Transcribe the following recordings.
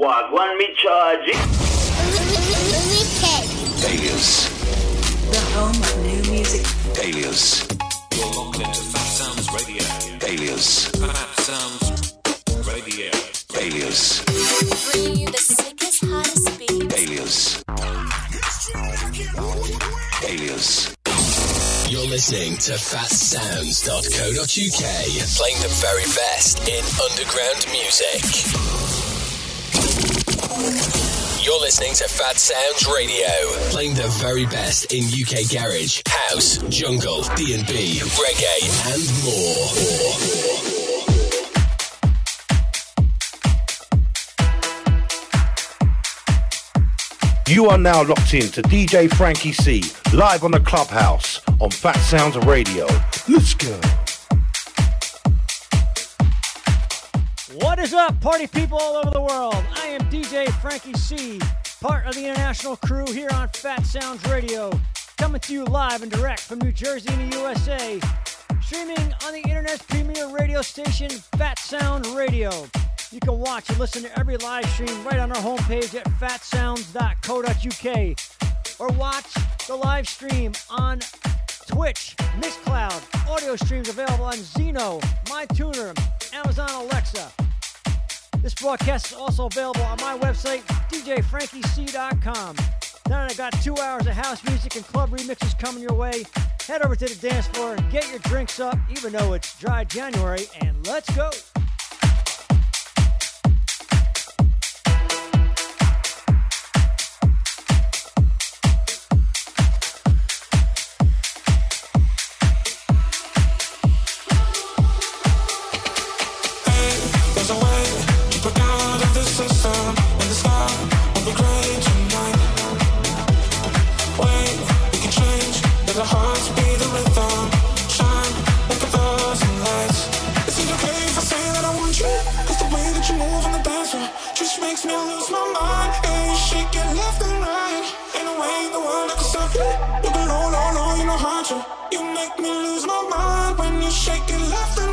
What one me charge? Alias. The home of new music. Alias. You're locked into Phatsoundz Radio. Alias. Fat Sounds Radio. Alias. Bring you the sickest, hottest beats. Alias. Alias. You're listening to phatsoundz.co.uk, playing the very best in underground music. You're listening to Phatsoundz Radio, playing the very best in UK garage, house, jungle, D&B, reggae, and more. You are now locked in to DJ FrankEC, live on the Clubhouse on Phatsoundz Radio. Let's go. What is up, party people all over the world? I am DJ FrankEC, part of the international crew here on Phatsoundz Radio, coming to you live and direct from New Jersey in the USA, streaming on the internet's premier radio station, Fat Sound Radio. You can watch and listen to every live stream right on our homepage at phatsoundz.co.uk or watch the live stream on Twitch, Mixcloud, audio streams available on Zeno, MyTuner, Amazon Alexa. This broadcast is also available on my website, djfrankec.com. Now that I got two hours of house music and club remixes coming your way, head over to the dance floor, get your drinks up, even though it's dry January, and let's go. Can you. Go low, low, low, you know how to. You make me lose my mind when you shake it left and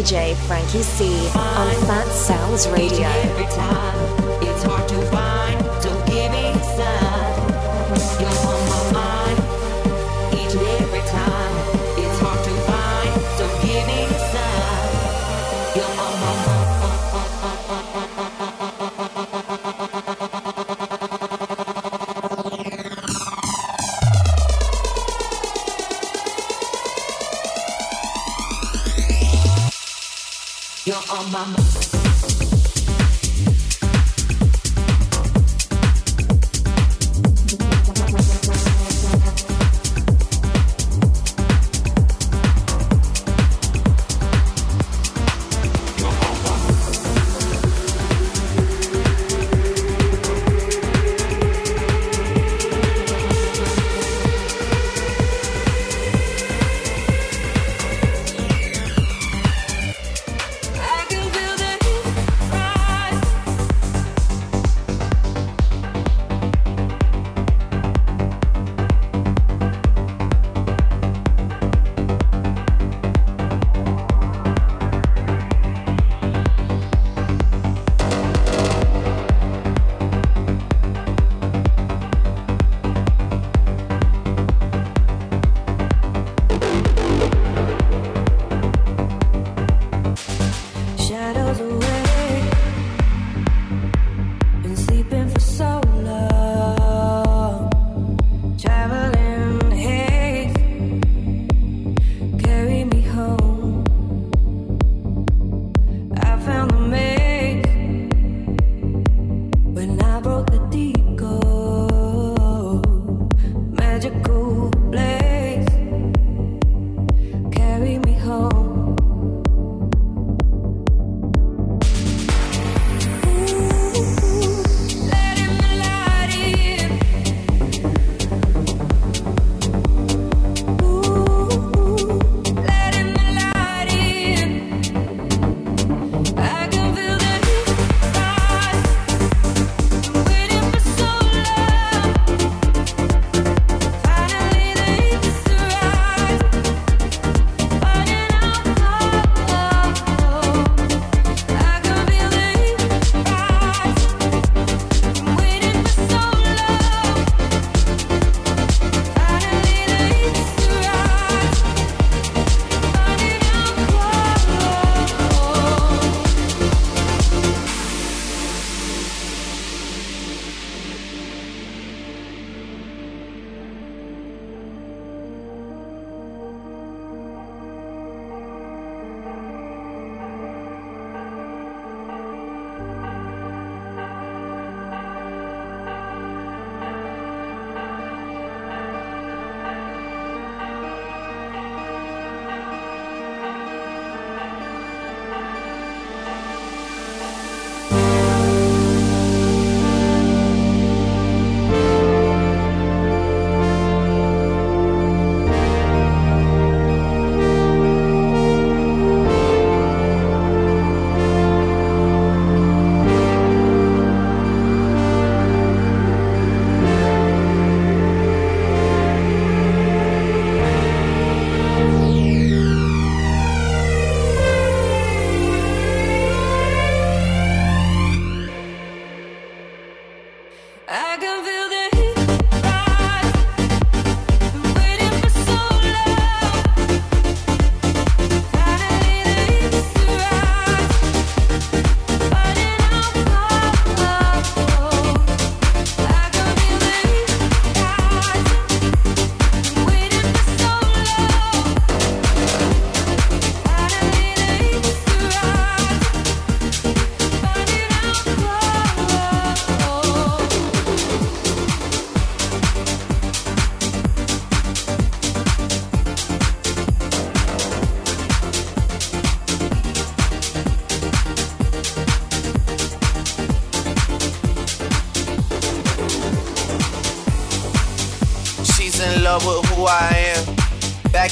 DJ FrankEC on Phatsoundz Radio.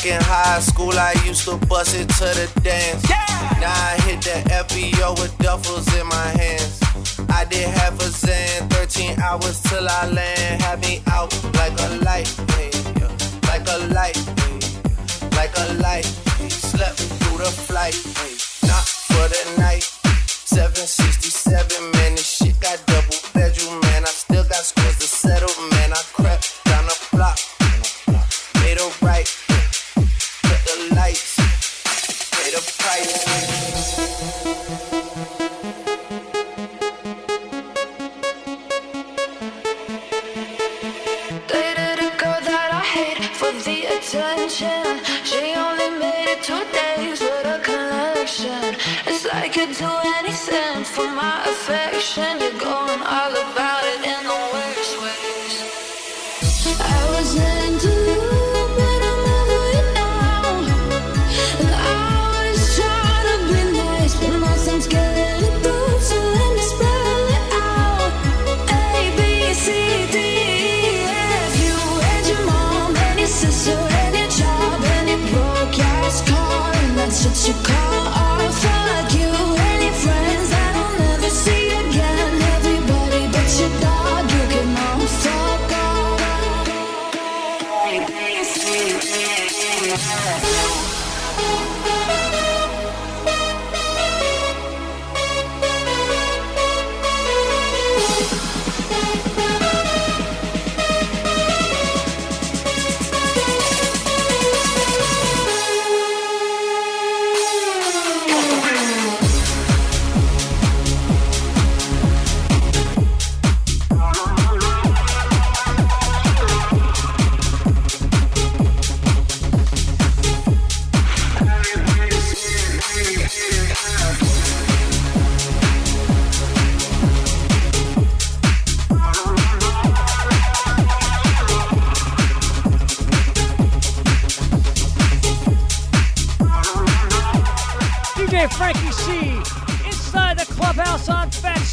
in high school, I used to bust it to the dance. Yeah. Now I hit the FBO with duffels in my hands. I did half a zan, 13 hours till I land. Had me out like a light, yeah. like a light, yeah. like a light. Slept through the flight.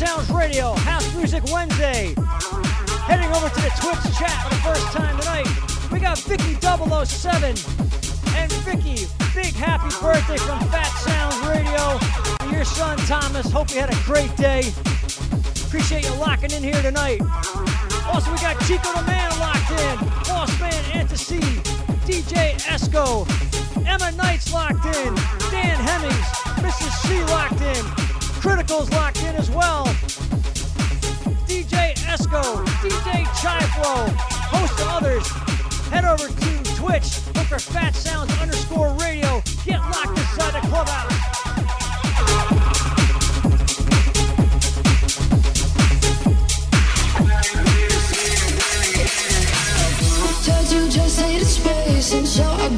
Sounds Radio. House Music Wednesday. Heading over to the Twitch chat for the first time tonight. We got Vicky 007. And Vicky, big happy birthday from Fat Sounds Radio. To your son Thomas. Hope you had a great day. Appreciate you locking in here tonight. Also, we got Chico the Man locked in. Boss Man. DJ Esco. Emma Knight's locked in. Dan Hemmings. Mrs. C locked in. Critical's locked in as well. DJ Esco. DJ Chiflo. Host of others. Head over to Twitch. Look for Phatsoundz underscore radio. Get locked inside the clubhouse. Told you just needed space, and so I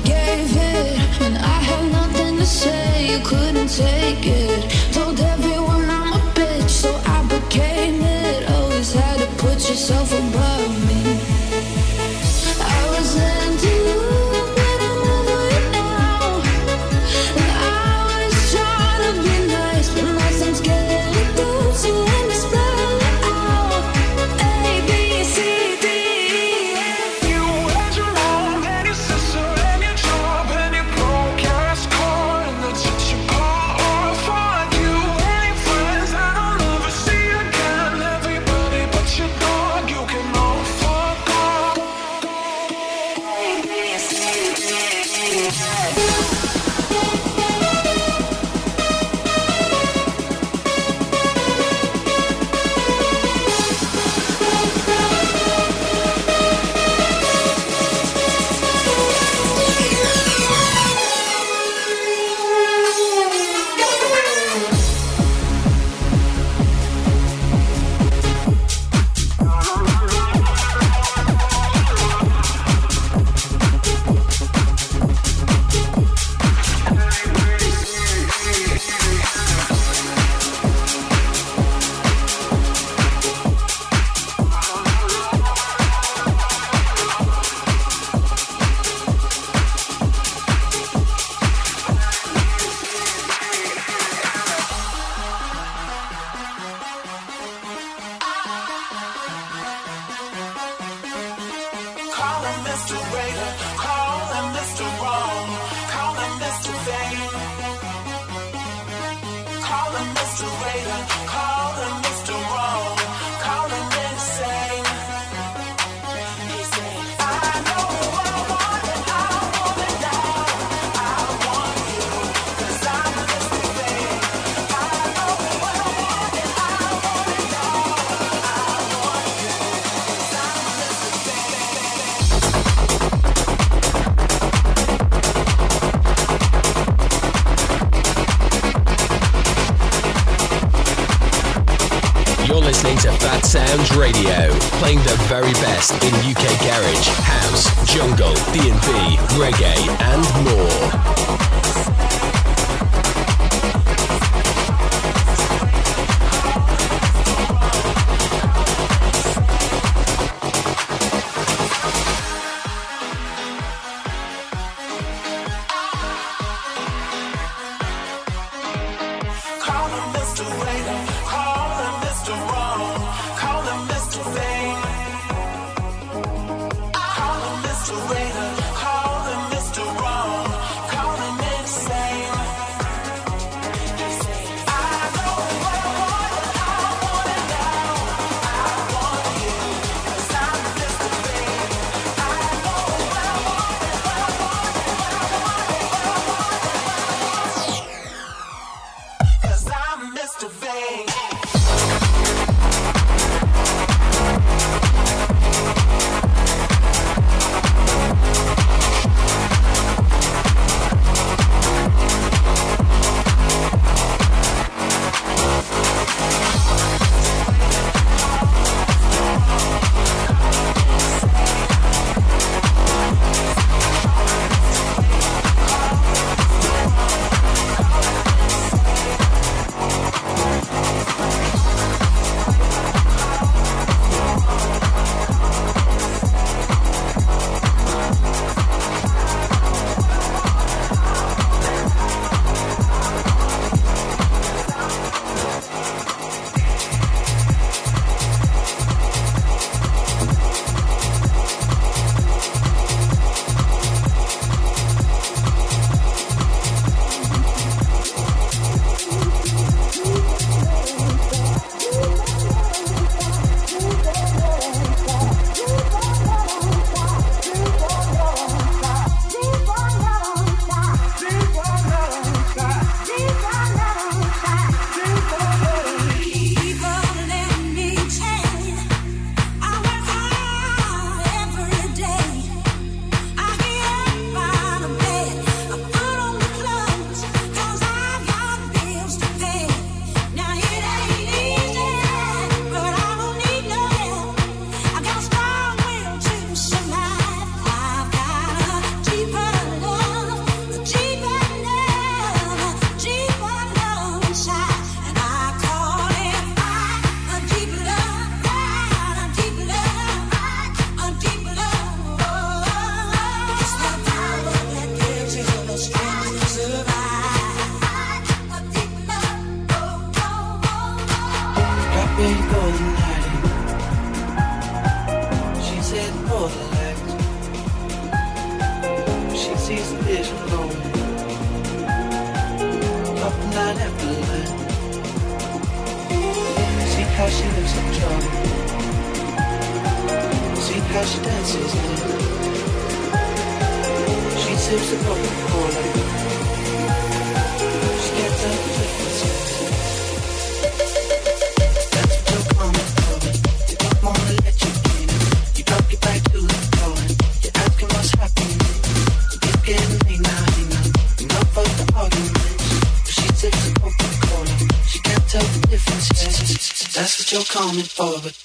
coming for,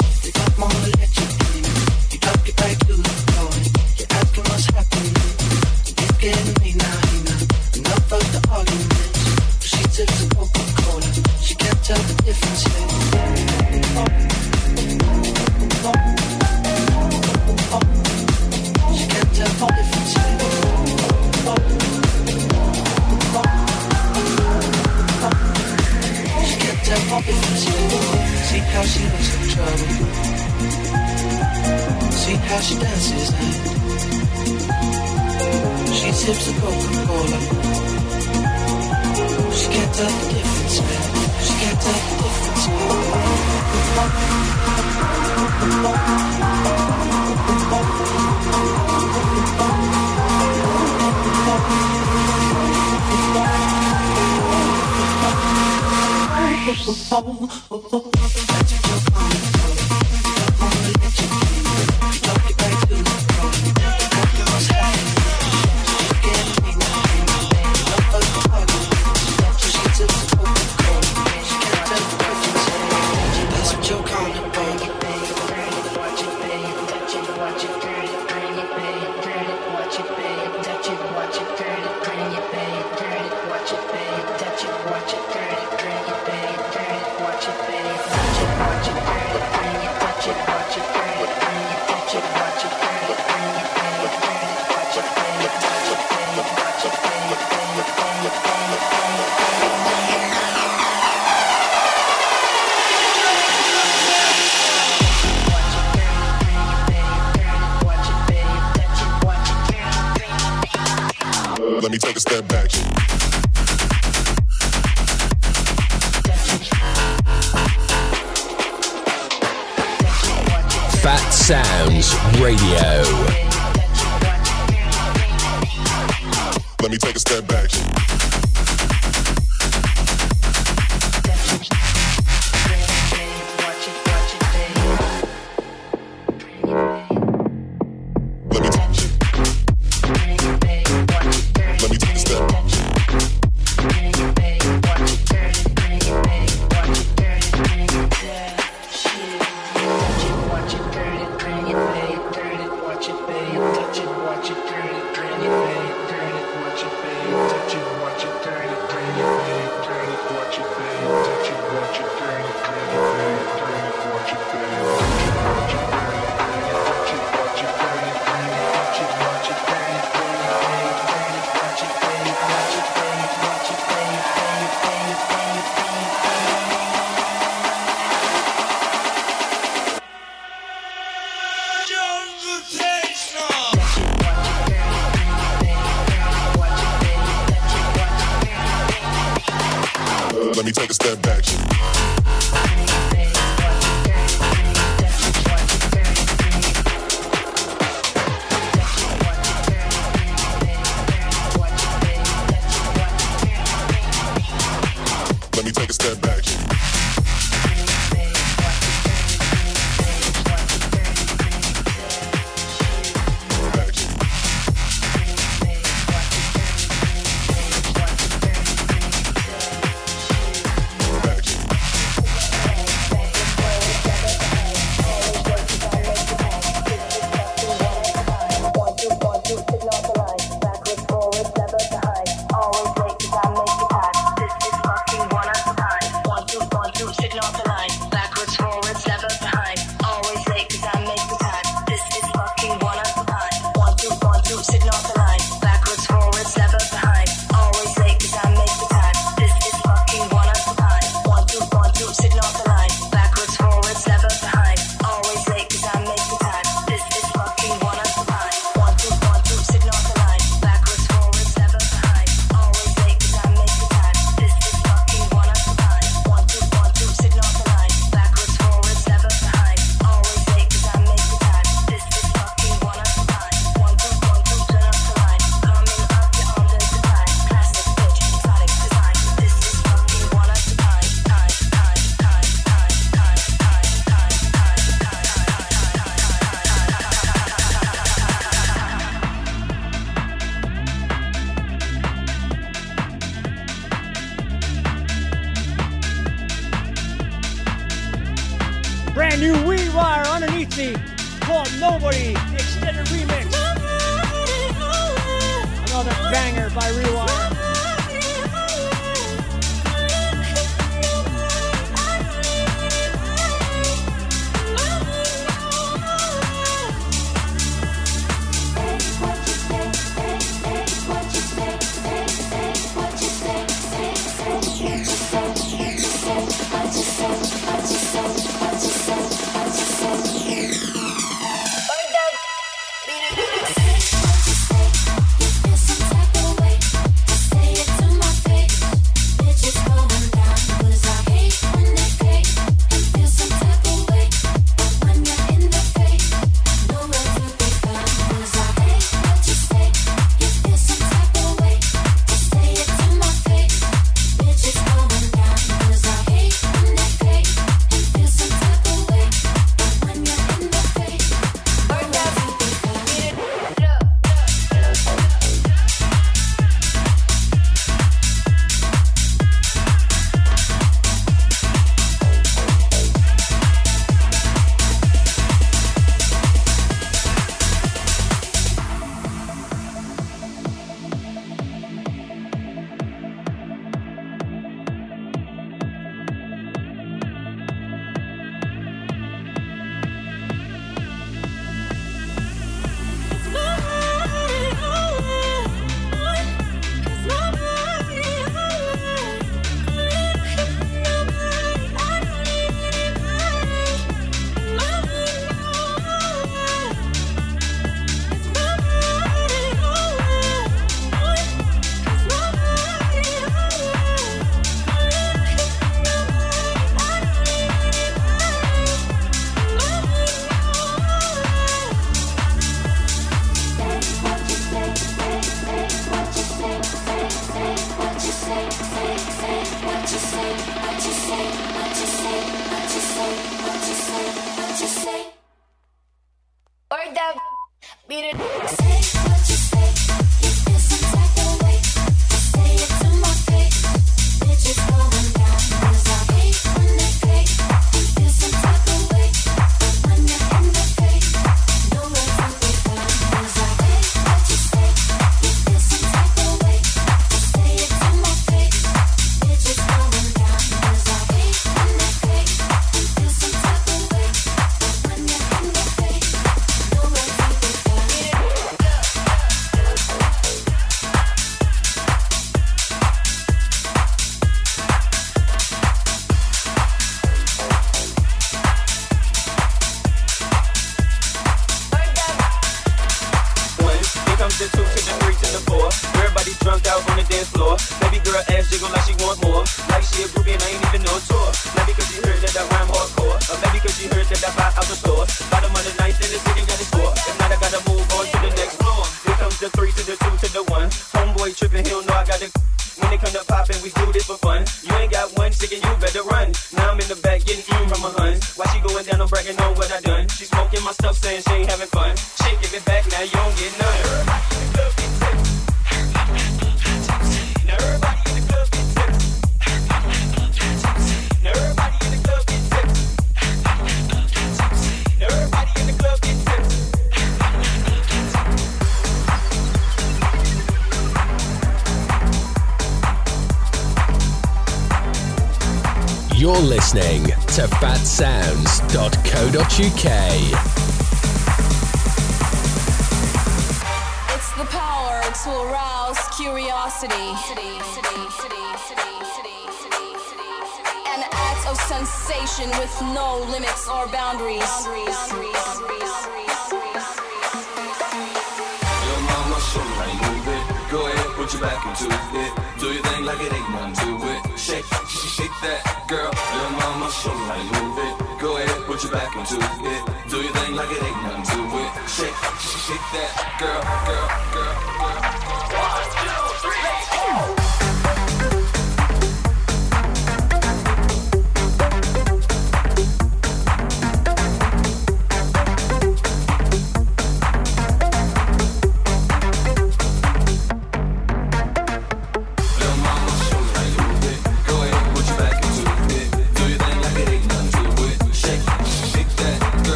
Phatsoundz Radio. Let me take a step back.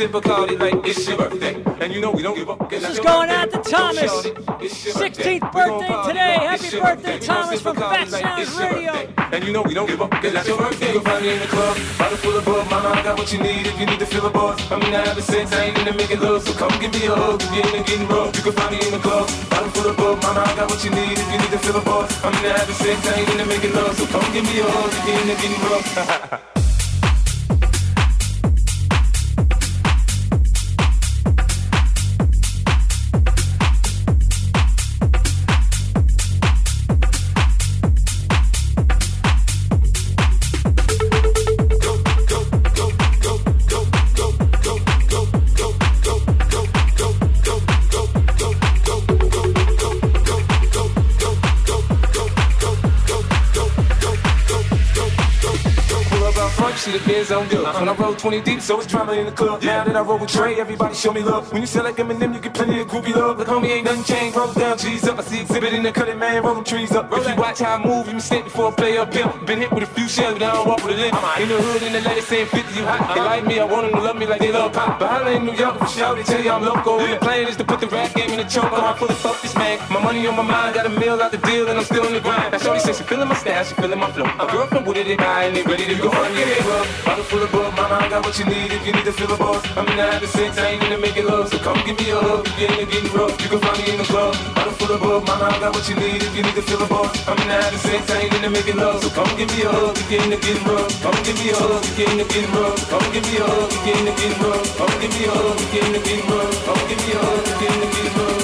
Sip Bacardi like it's your birthday. And you know we don't give up. This is going out to Thomas. 16th birthday today. Happy birthday, Thomas from Phatsoundz Radio. And you know we don't give up. Cause that's your birthday. You can find me in the club. Bottle full of bug. Mama, I got what you need if you need to feel a buzz. I'm in the having sex. I ain't into making love. So come give me a hug if you're into getting rough. You can find me in the club. Bottle full of bug. Mama, I got what you need if you need to feel a buzz. I'm in the having sex. I ain't into making love. So come give me a hug if you're into getting rough. 20 deep, so it's drama in the club. Now that I roll with Dre, everybody show me love. When you sell like Eminem, you get plenty of groupie love. Like homie, ain't nothing changed. Roll down, G's up. I see Xzibit in the cutting, man. Roll them trees up. If you watch how I move, you mistake before I play up pimp. Been hit with a few shells, but I don't walk with a limp. In the hood, in the lady saying 50, you hot. They like me, I want them to love me like they love pop. But holla in New York for sure, they tell you I'm local. And the plan is to put the rap game in the choke. I'm fully fuck this man. My money on my mind, got a meal out the deal, and I'm still in the grind. Now, Shorty says she feeling my style, she feeling my flow. My girlfriend with it, they buy, and they ready to go. It up. Bottle full of bug, mama, I got what you need if you need to feel a buzz. I'm in the having sex, I ain't into making love, so come give me a hug you're getting rough. You can find me in the club. Bottle full of bug, mama, I got what you need if you need to feel a buzz. I'm in the having sex, I ain't into making love, so come give me a hug you're into getting rough. Come give me a hug you're getting rough. Come give me a hug you're getting rough. Come give me a hug you're getting rough. Come give me a hug you're getting rough.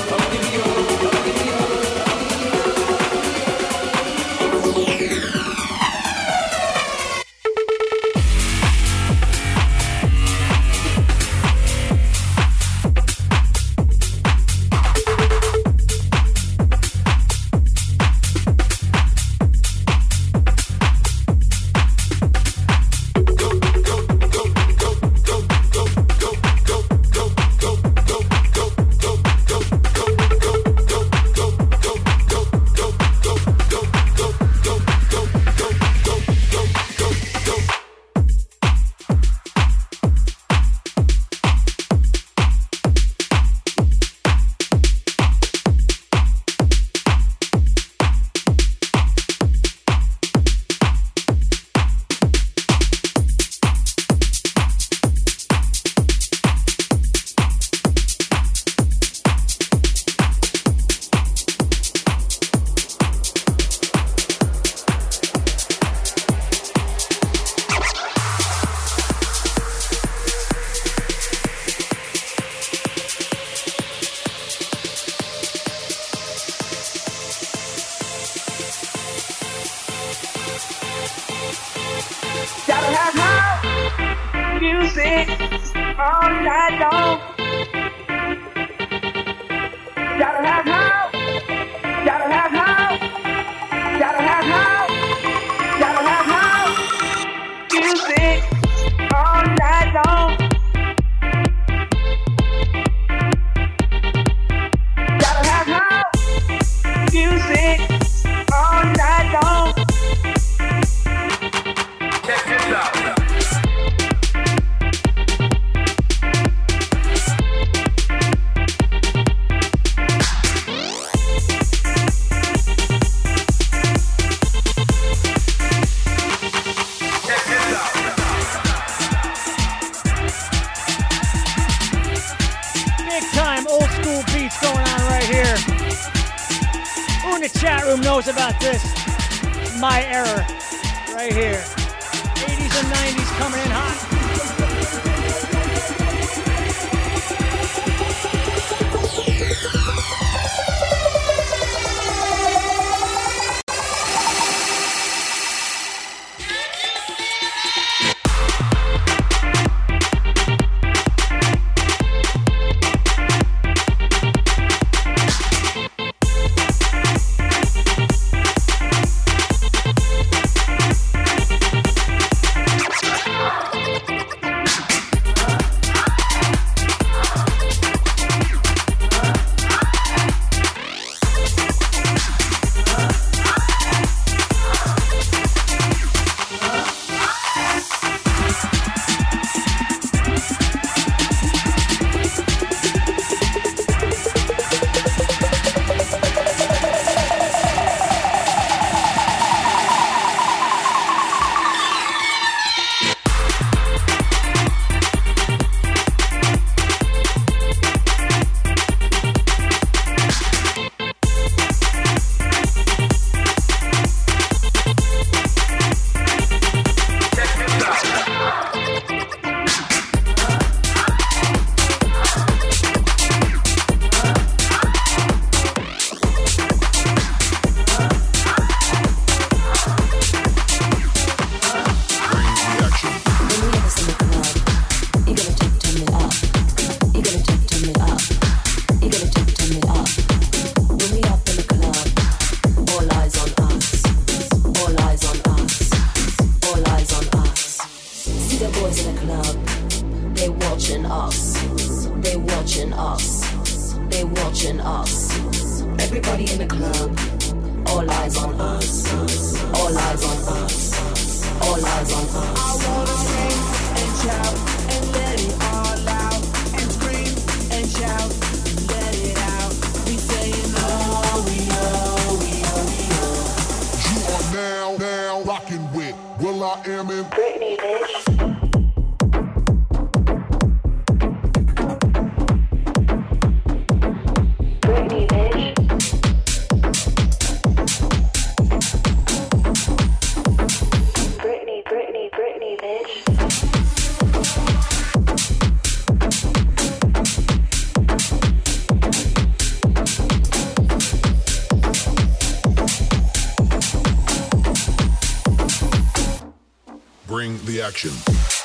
The action.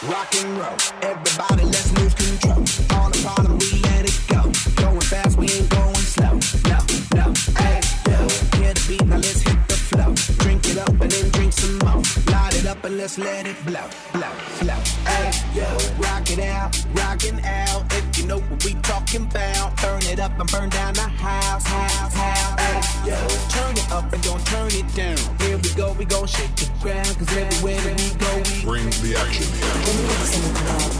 Rock and roll, everybody, let's lose control. On the bottom, we let it go. Going fast, we ain't going slow. No, no, hey, hear the beat, now let's hit the flow. Drink it up and then drink some more. Light it up and let's let it blow, blow, blow. Hey, yo, rock it out, rockin' out. If you know what we talking about, burn it up and burn down the house, house, house. Hey, yo, turn it up and don't turn it down. Here we go, we gon' shake the ground, cause everywhere that we go, we Bring the action. When you dance in the club,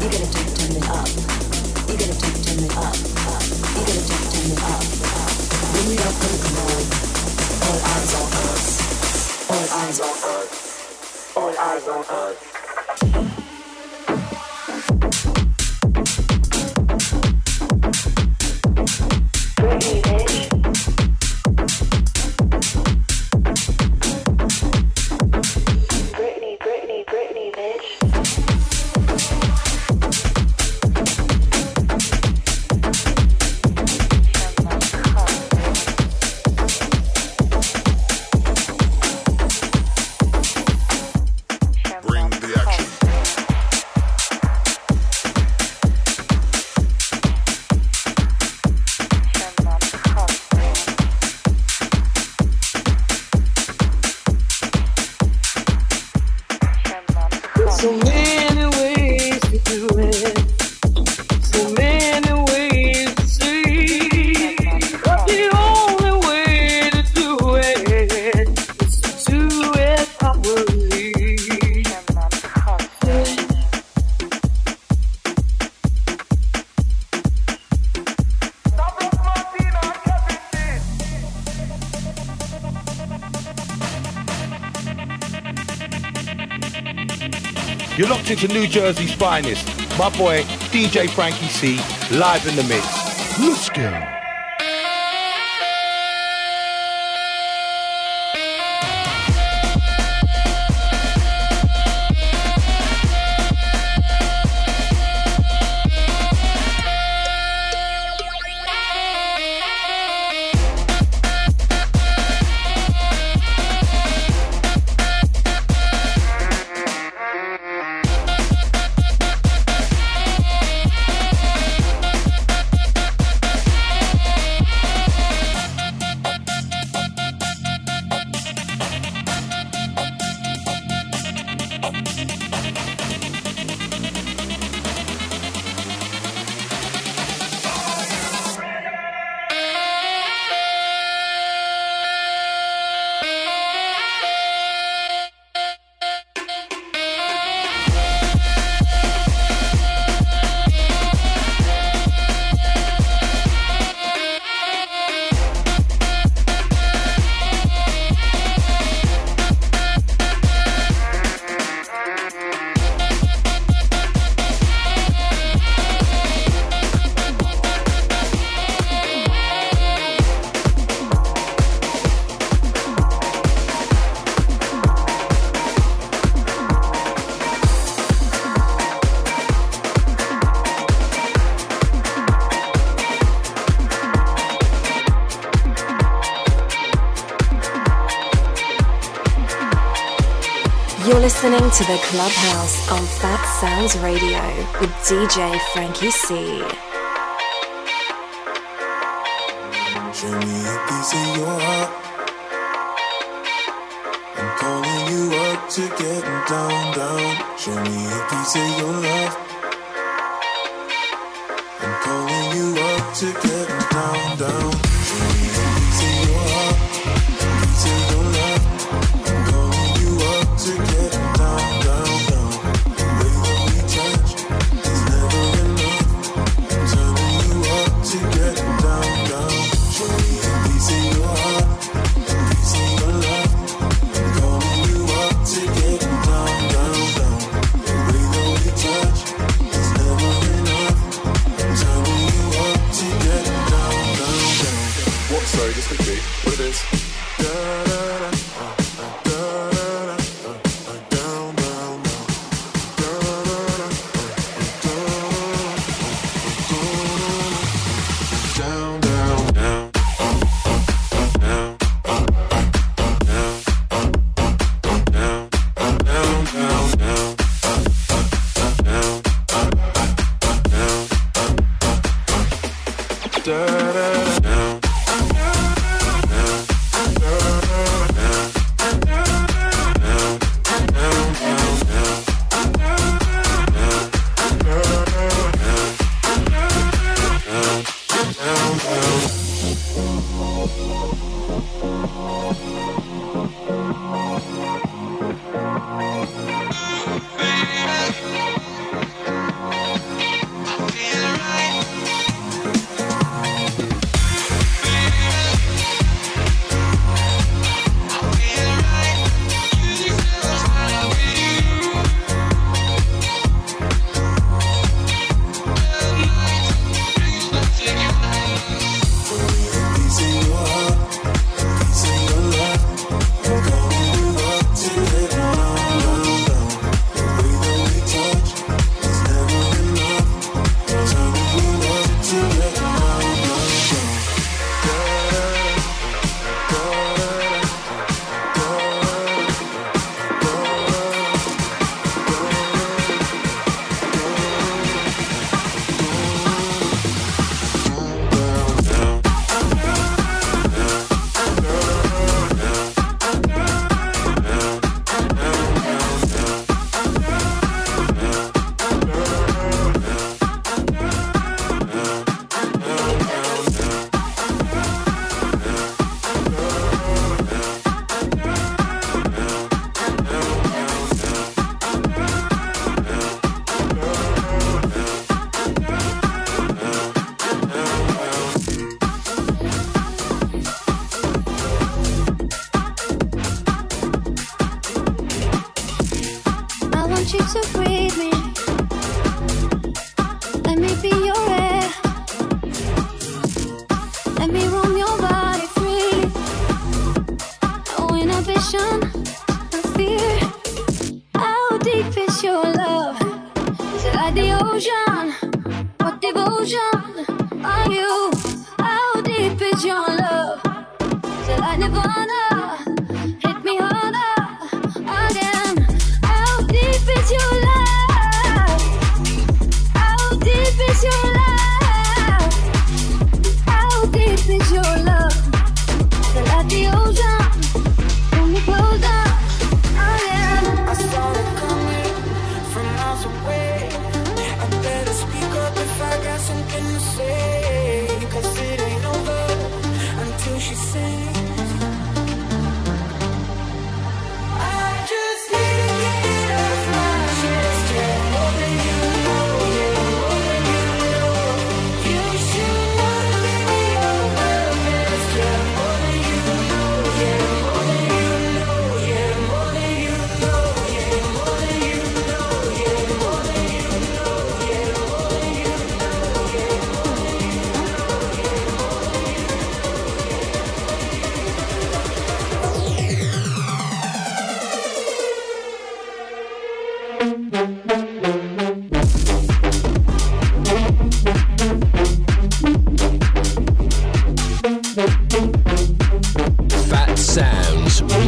you gotta turn, turn it up. You gotta turn, turn it up, up. You gotta turn, turn it up, up. When we up in the club, all eyes on us. All eyes on us. Eyes on us. Jersey's finest. My boy, DJ FrankEC, live in the mix. Let's go. To the Clubhouse on Fat Sounds Radio with DJ FrankEC. Show me a piece of your heart. I'm calling you up to down, down.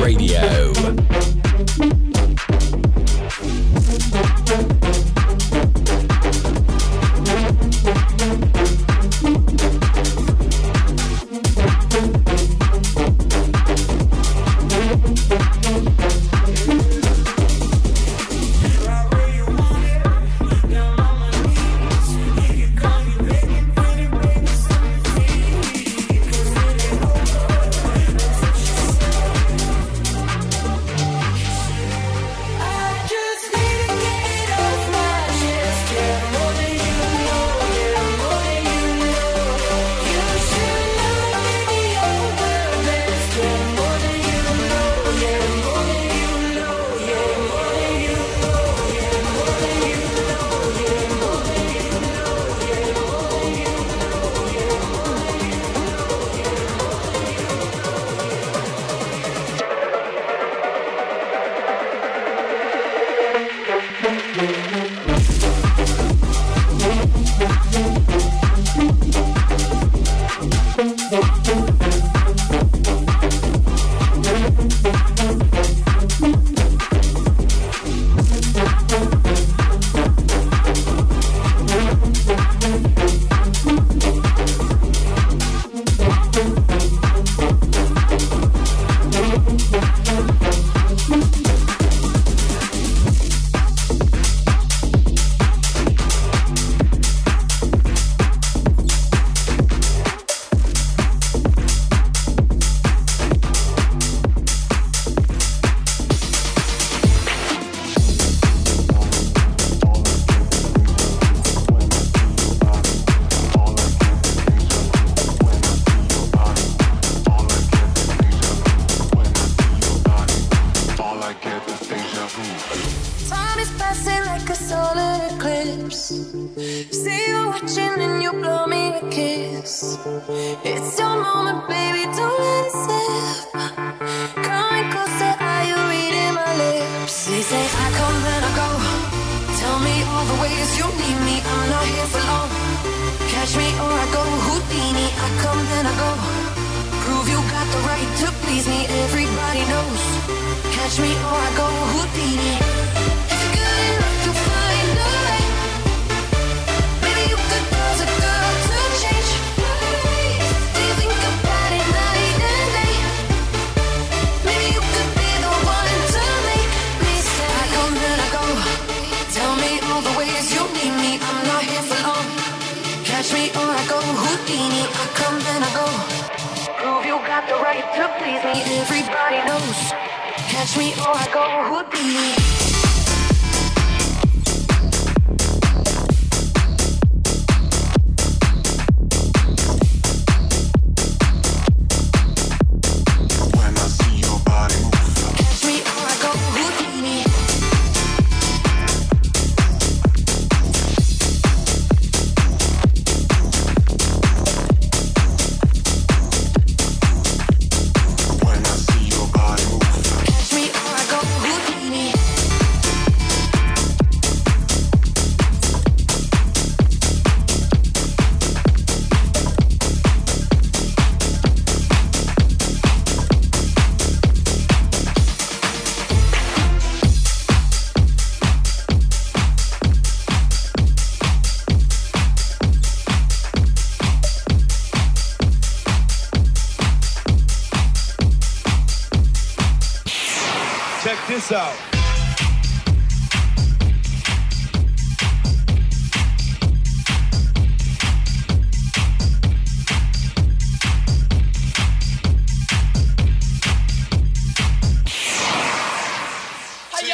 Radio.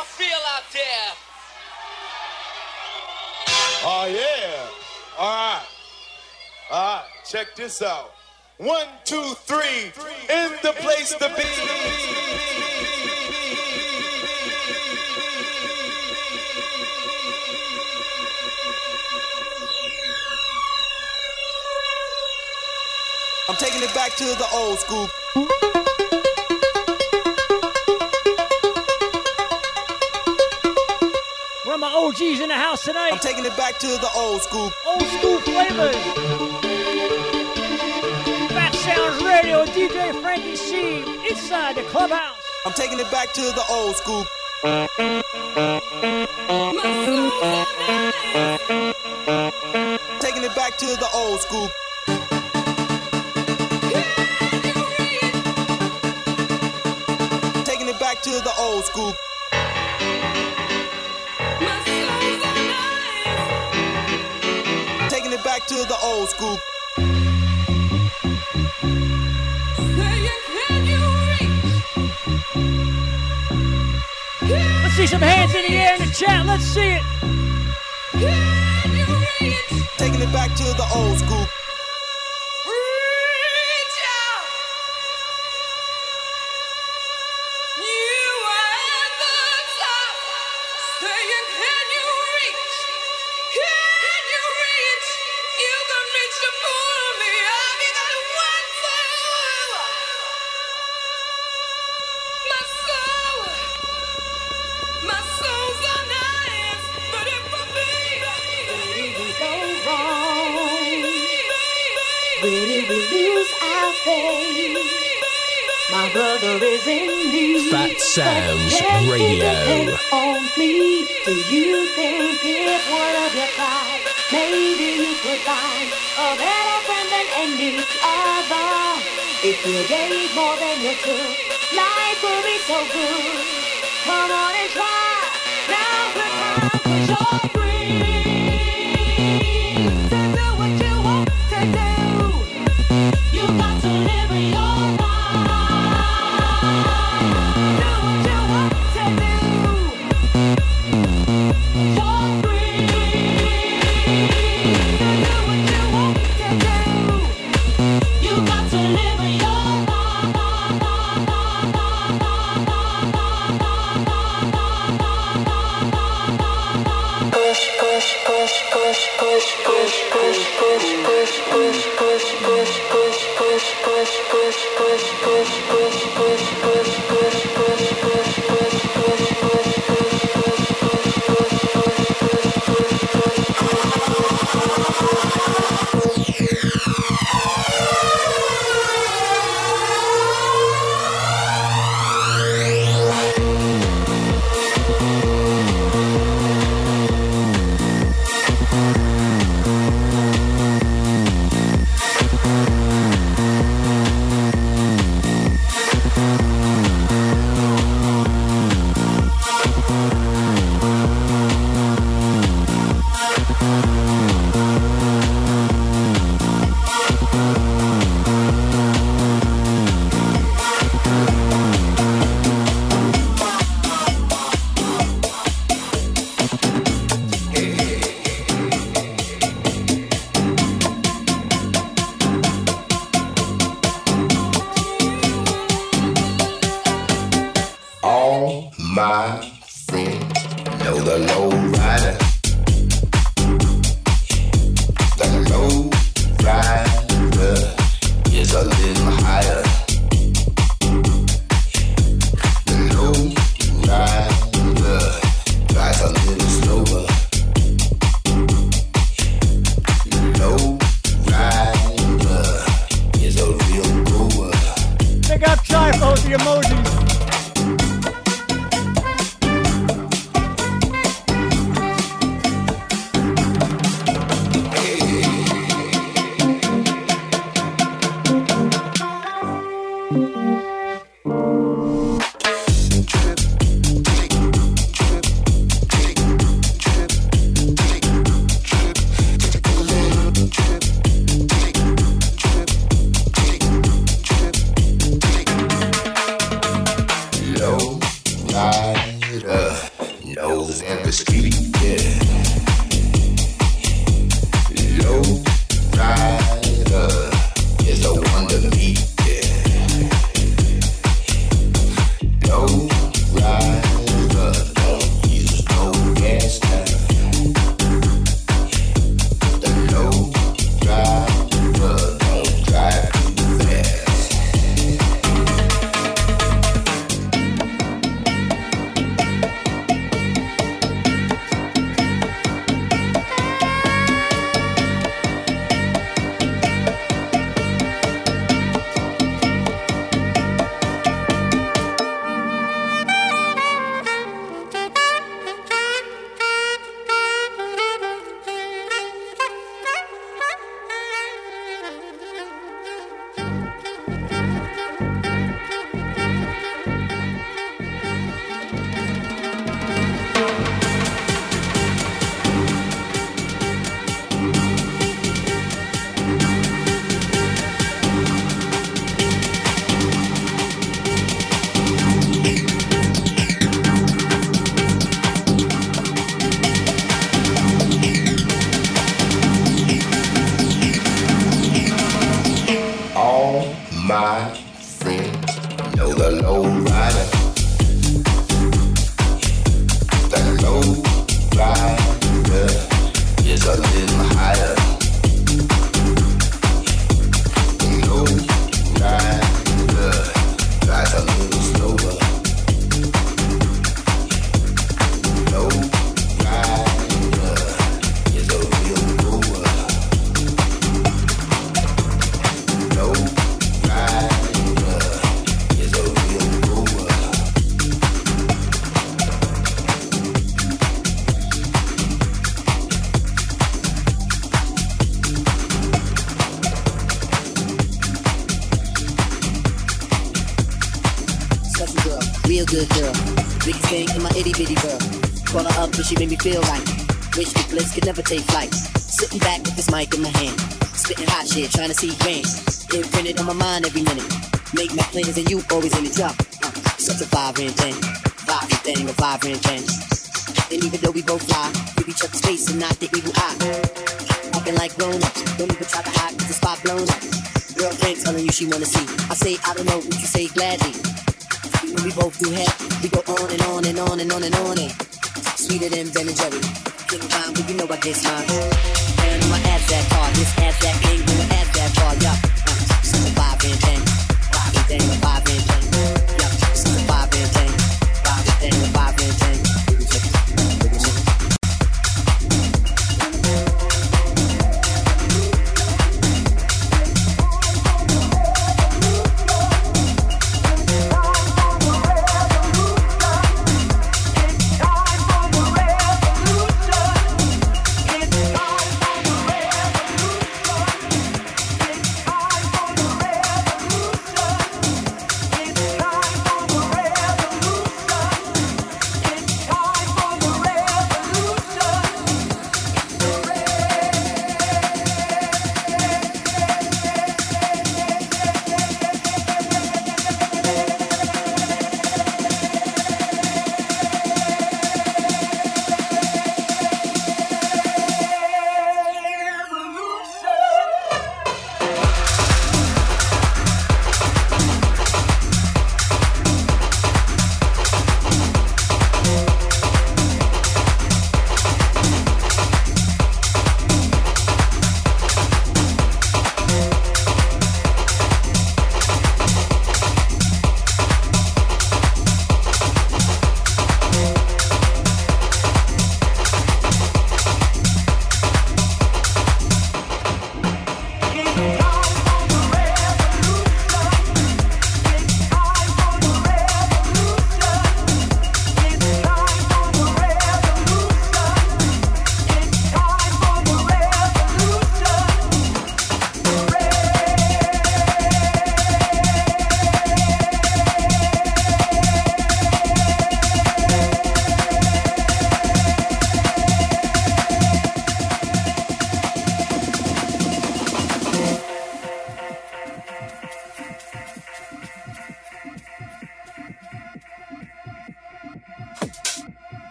Y'all feel out there? Oh yeah. All right. All right. Check this out. One, two, three. In the place to be. I'm taking it back to the old school. OGs in the house tonight? I'm taking it back to the old school. Old school flavors. Phatsoundz Radio, DJ FrankEC, inside the clubhouse. I'm taking it back to the old school. Taking it back to the old school. Taking it back to the old school. Back to the old school. Let's see some hands in the air in the chat. Let's see it. Taking it back to the old school. On me. Do you think if one of you cried, maybe you could find a better friend than any other? If you gave more than you took, life would be so good. Come on and try. Now's the time for your the emojis.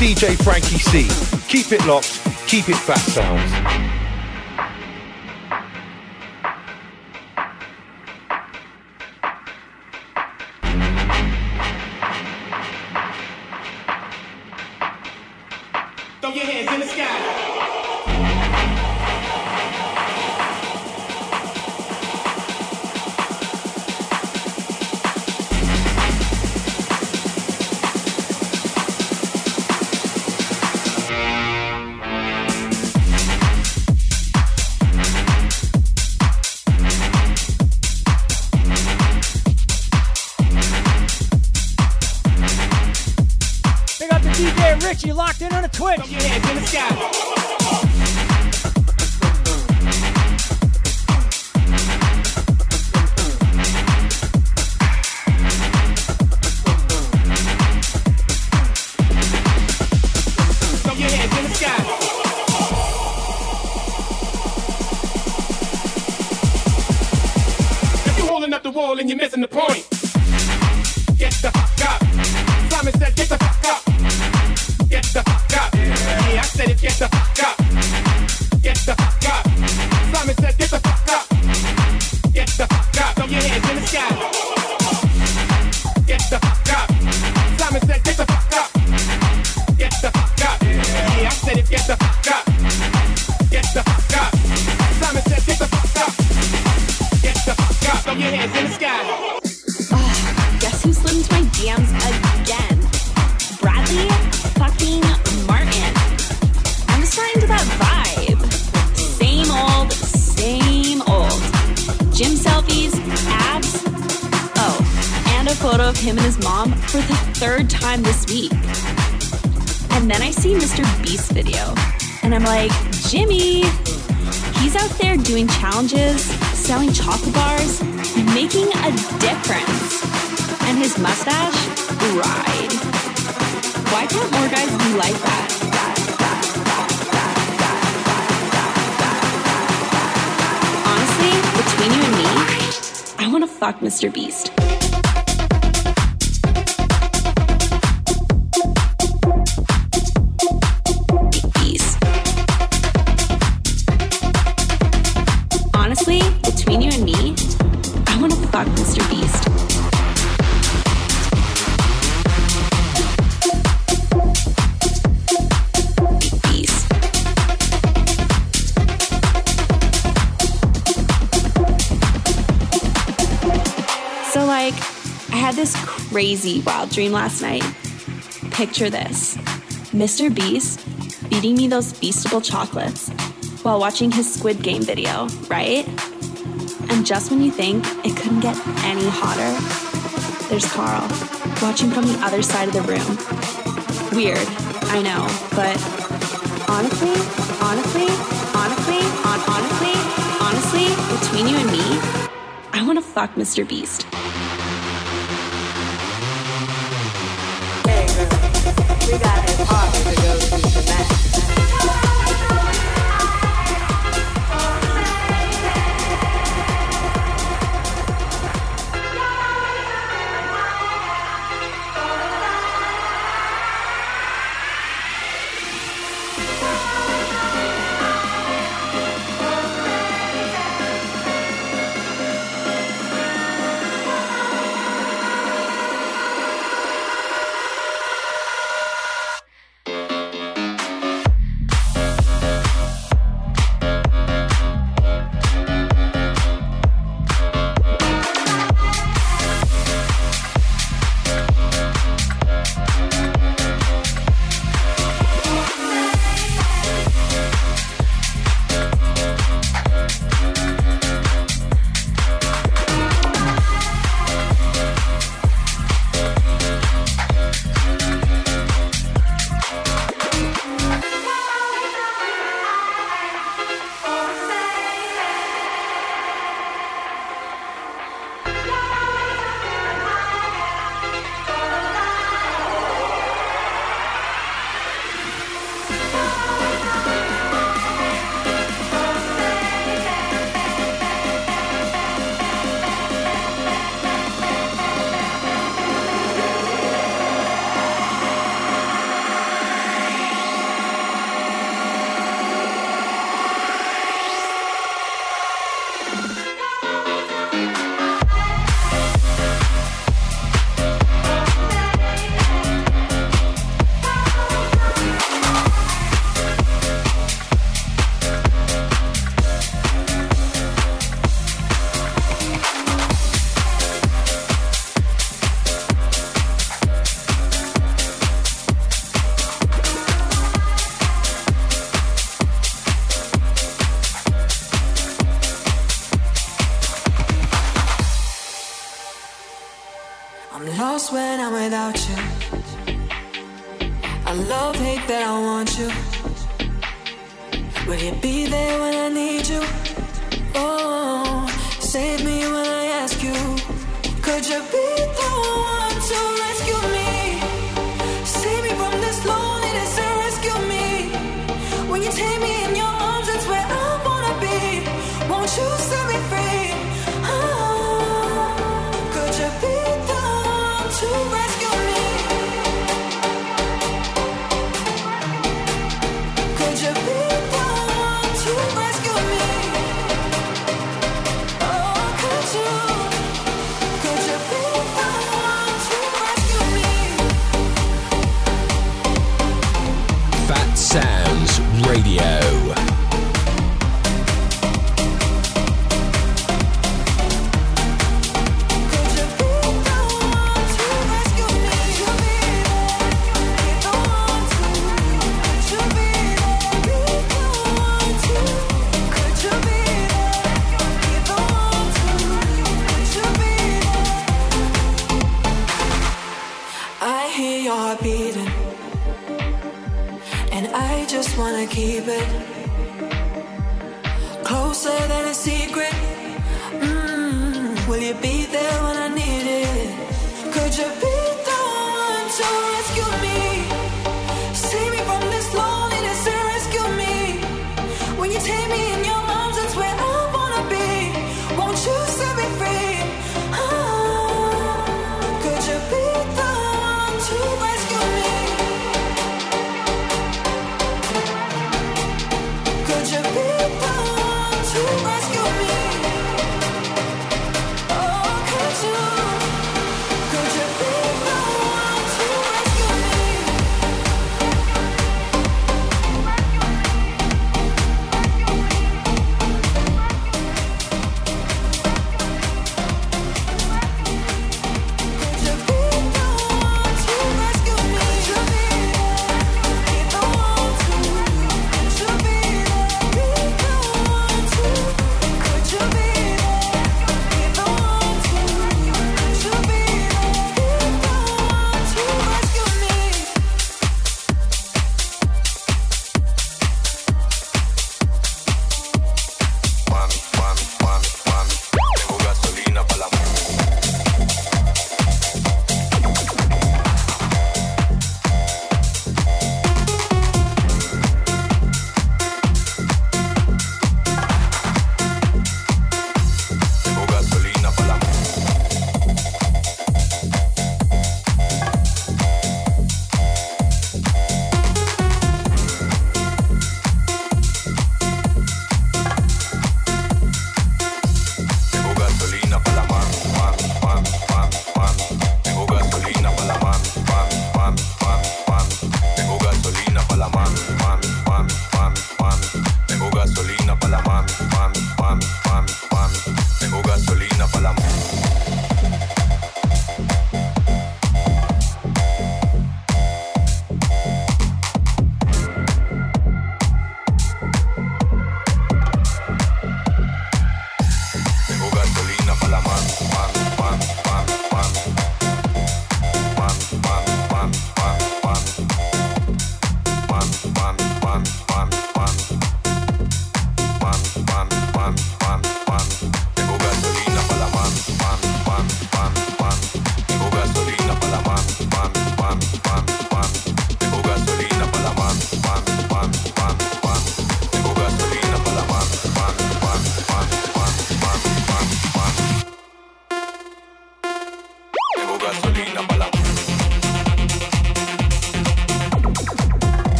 DJ FrankEC. Keep it locked, keep it Phatsoundz. In the sky. Doing challenges, selling chocolate bars, making a difference. And his mustache, ride. Why can't more guys be like that? Honestly, between you and me, I want to fuck Mr. Beast. Beast. Crazy wild dream last night. Picture this Mr. Beast feeding me those Feastable chocolates while watching his Squid Game video, right? And just when you think it couldn't get any hotter, there's Carl watching from the other side of the room. Weird, I know, but honestly, honestly, honestly, on honestly, honestly, between you and me, I want to fuck Mr. Beast. Yeah.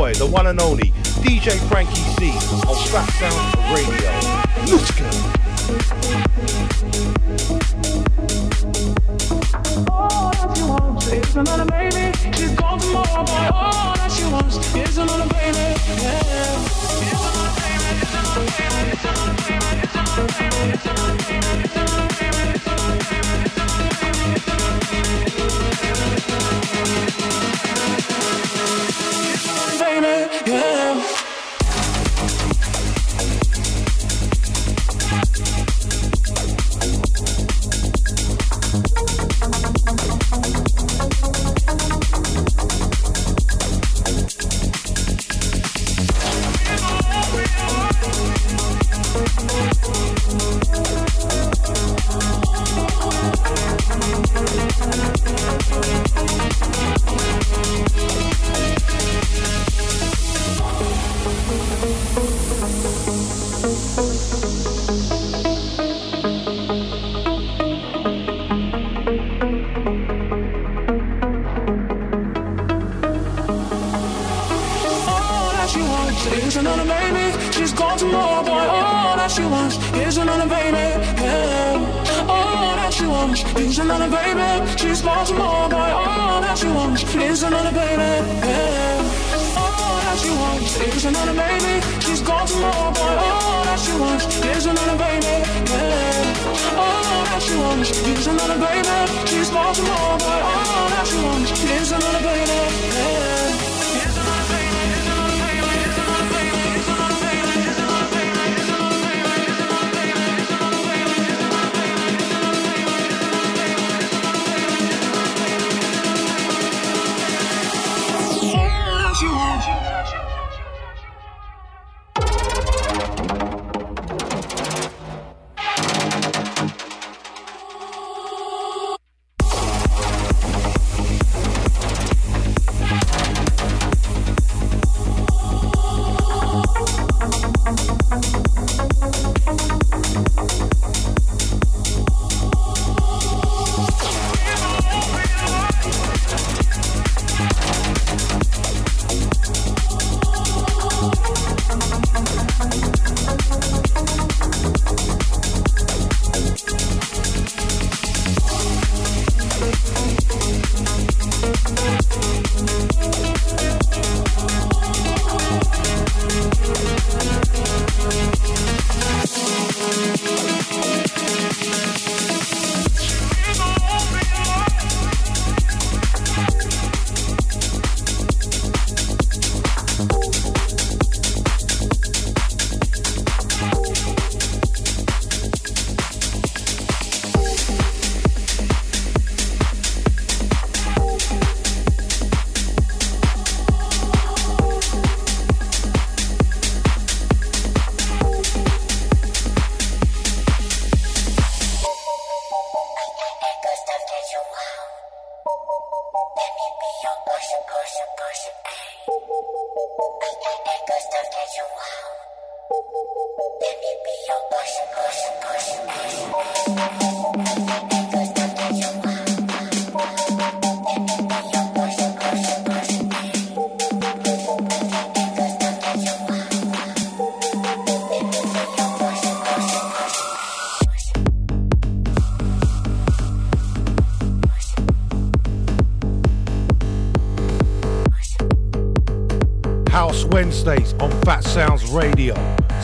boy, the one and only DJ Frankie C on Fat Sound Radio.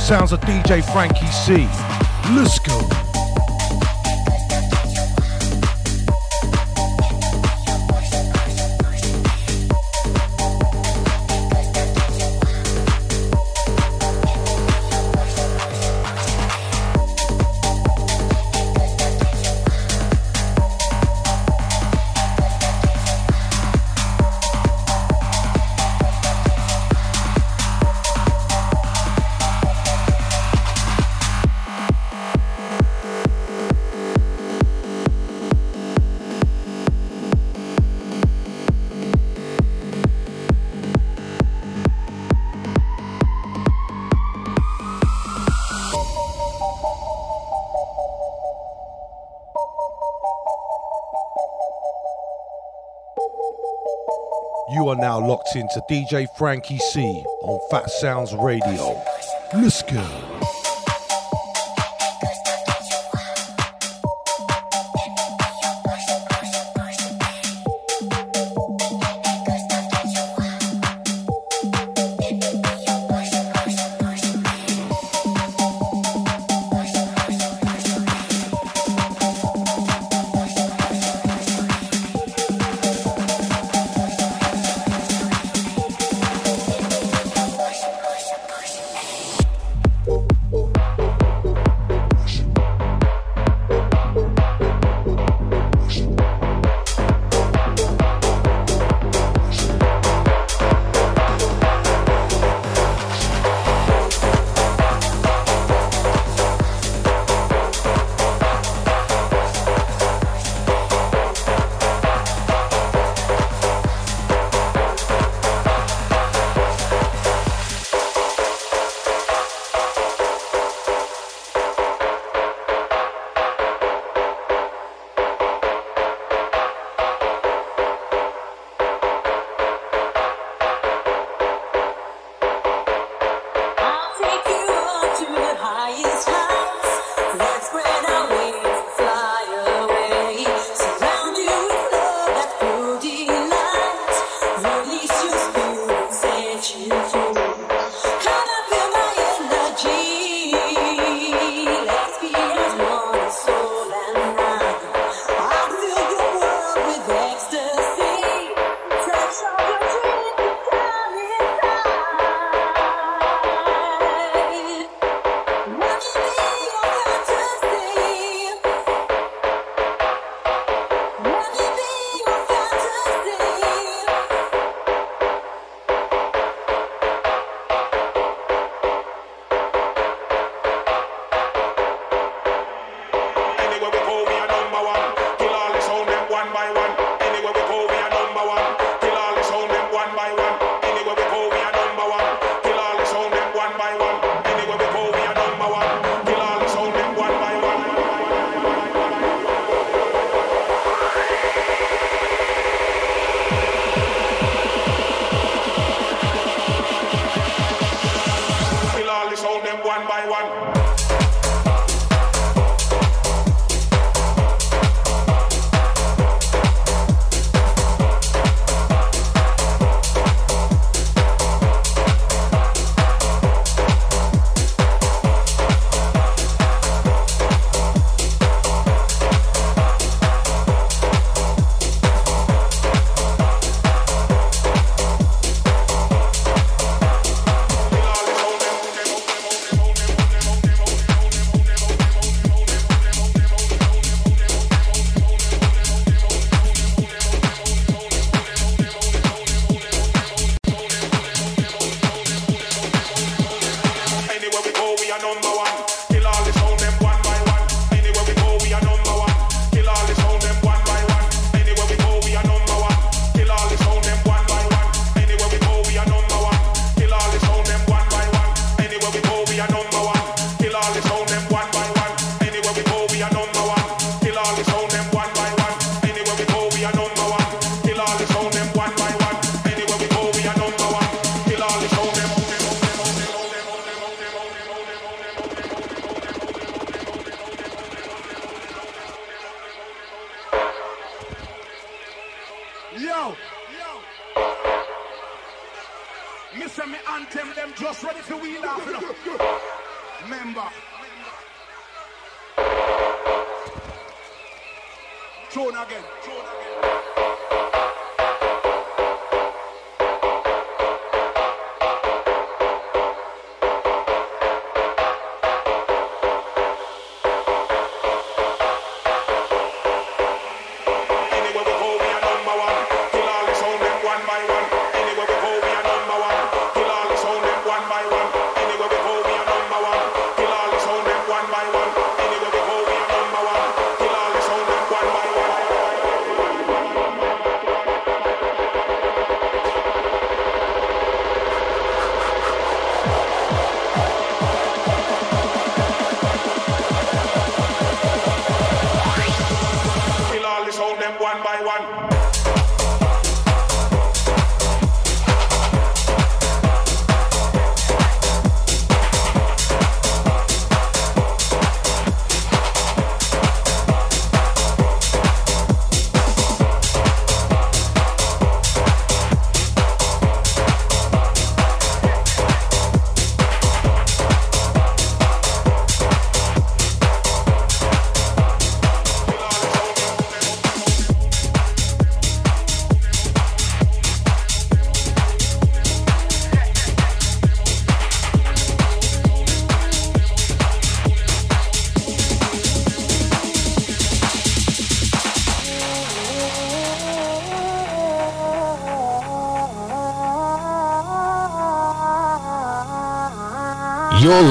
sounds of DJ FrankEC. DJ FrankEC on Phatsoundz Radio. Let's go.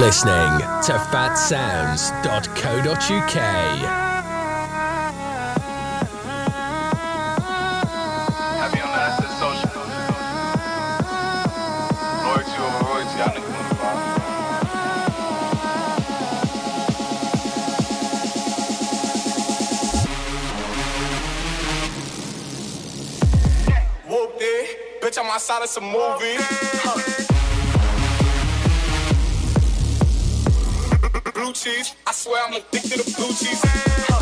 listening to phatsoundz.co.uk. Bitch, I'm outside of some movies. Huh. cheese. I swear I'm addicted to blue cheese.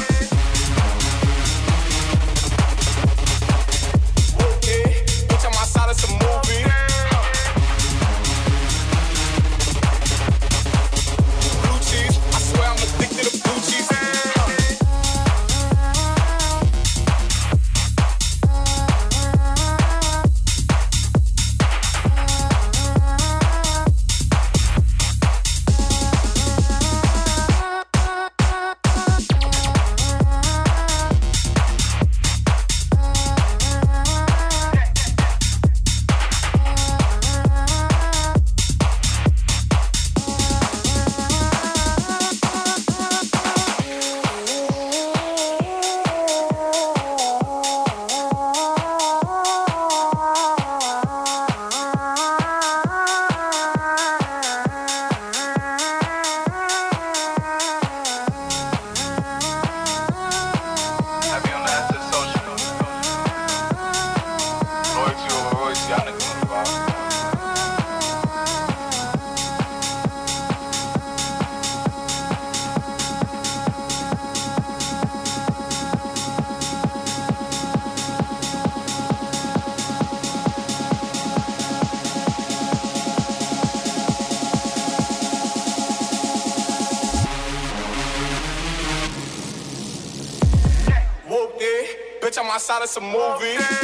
some movies.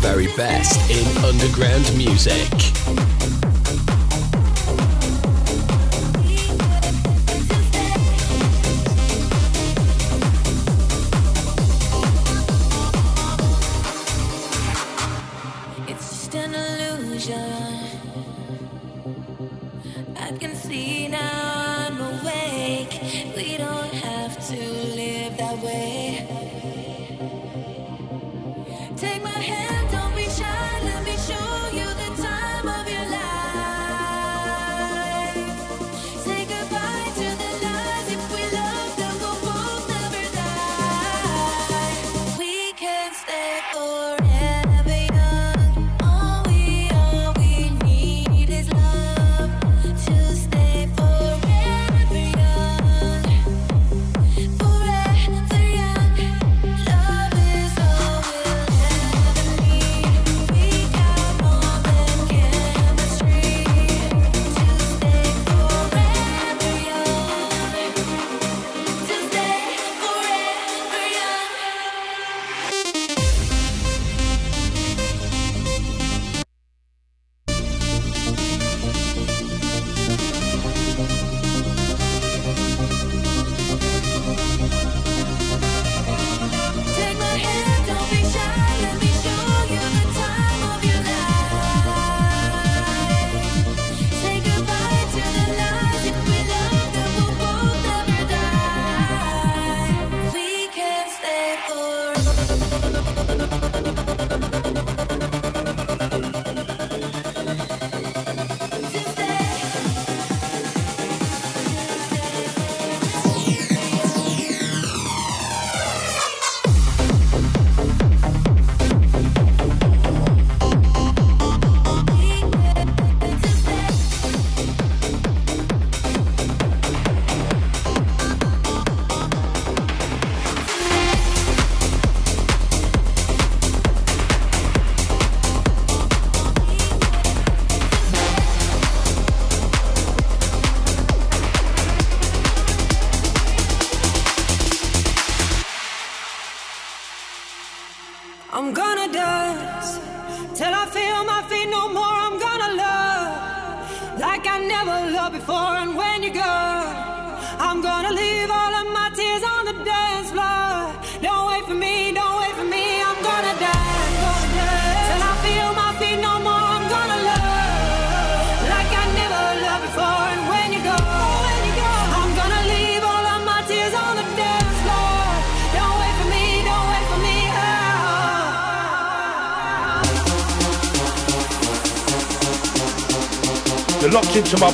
very best in underground music.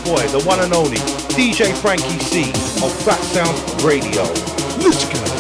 boy, the one and only DJ FrankEC on Phatsoundz Radio. Let's go.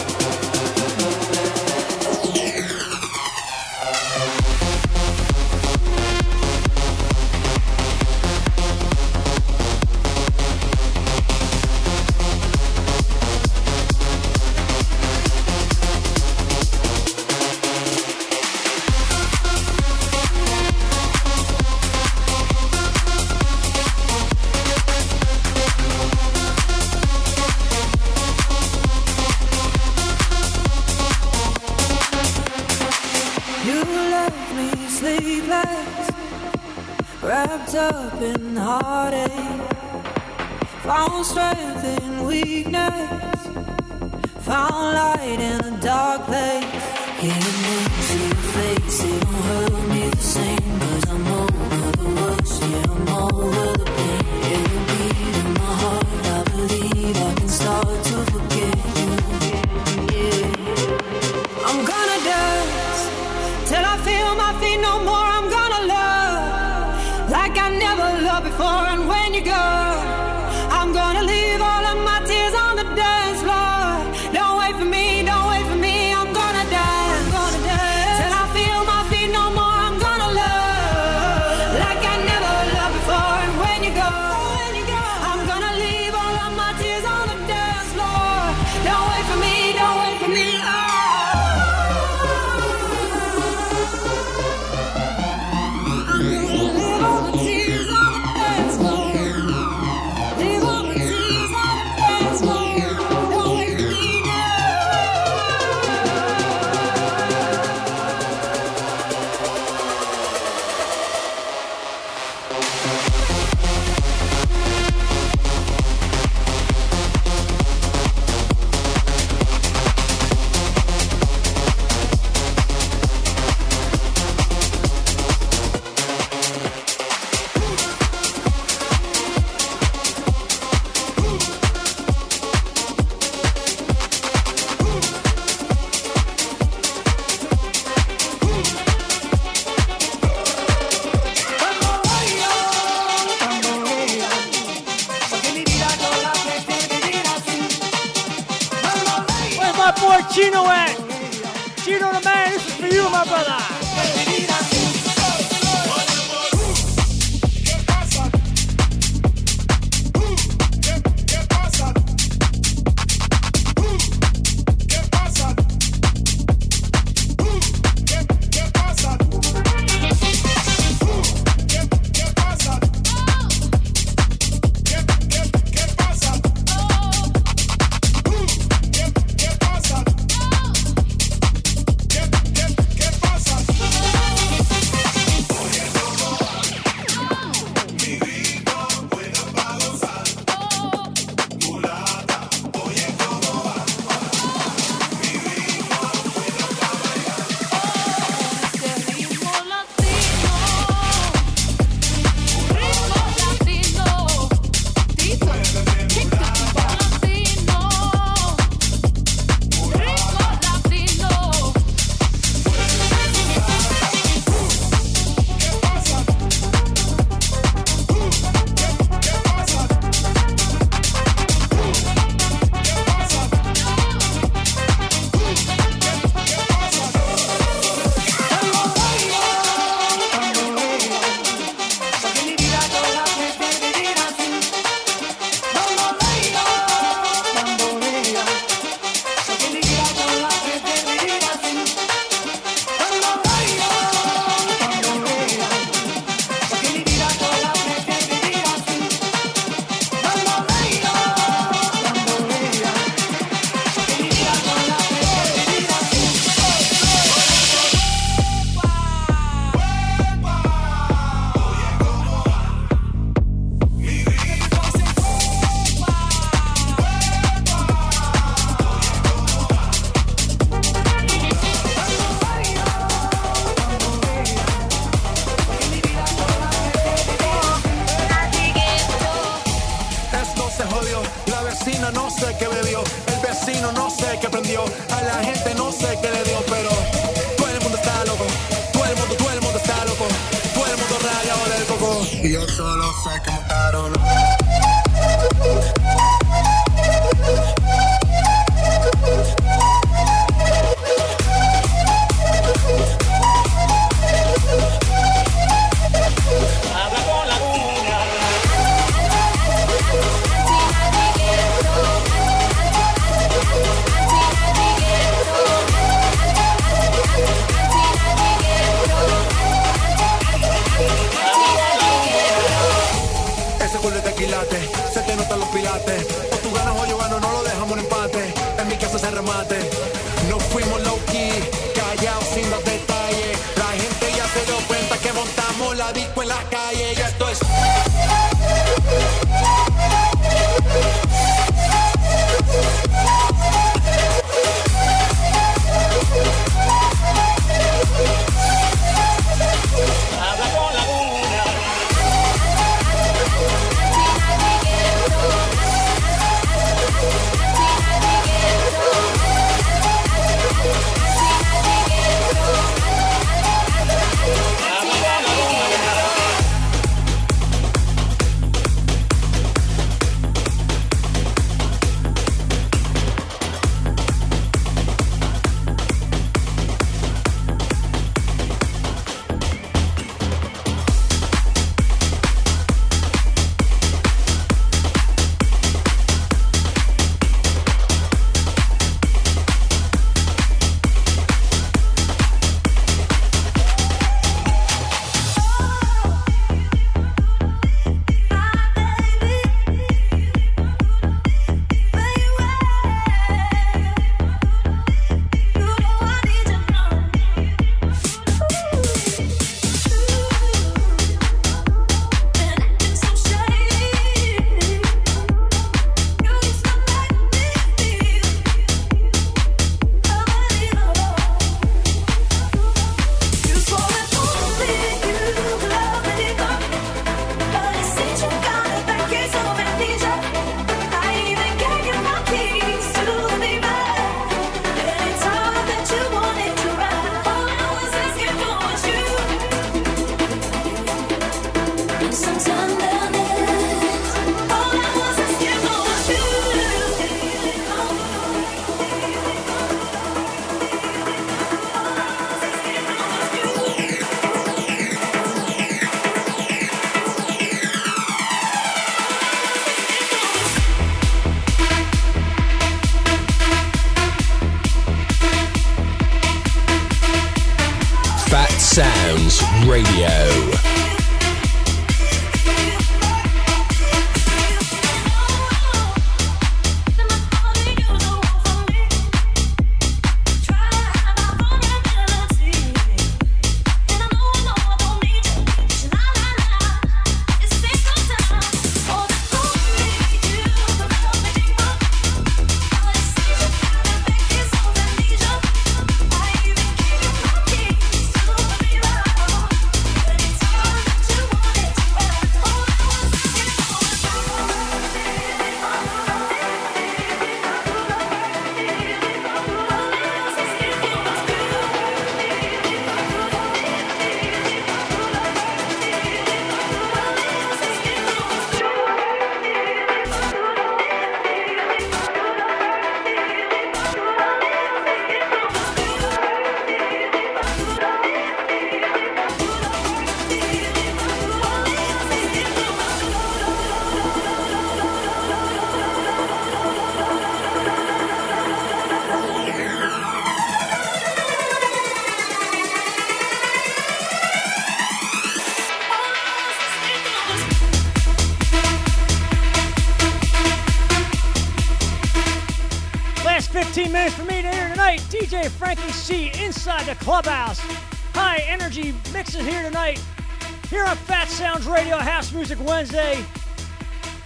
Music Wednesday.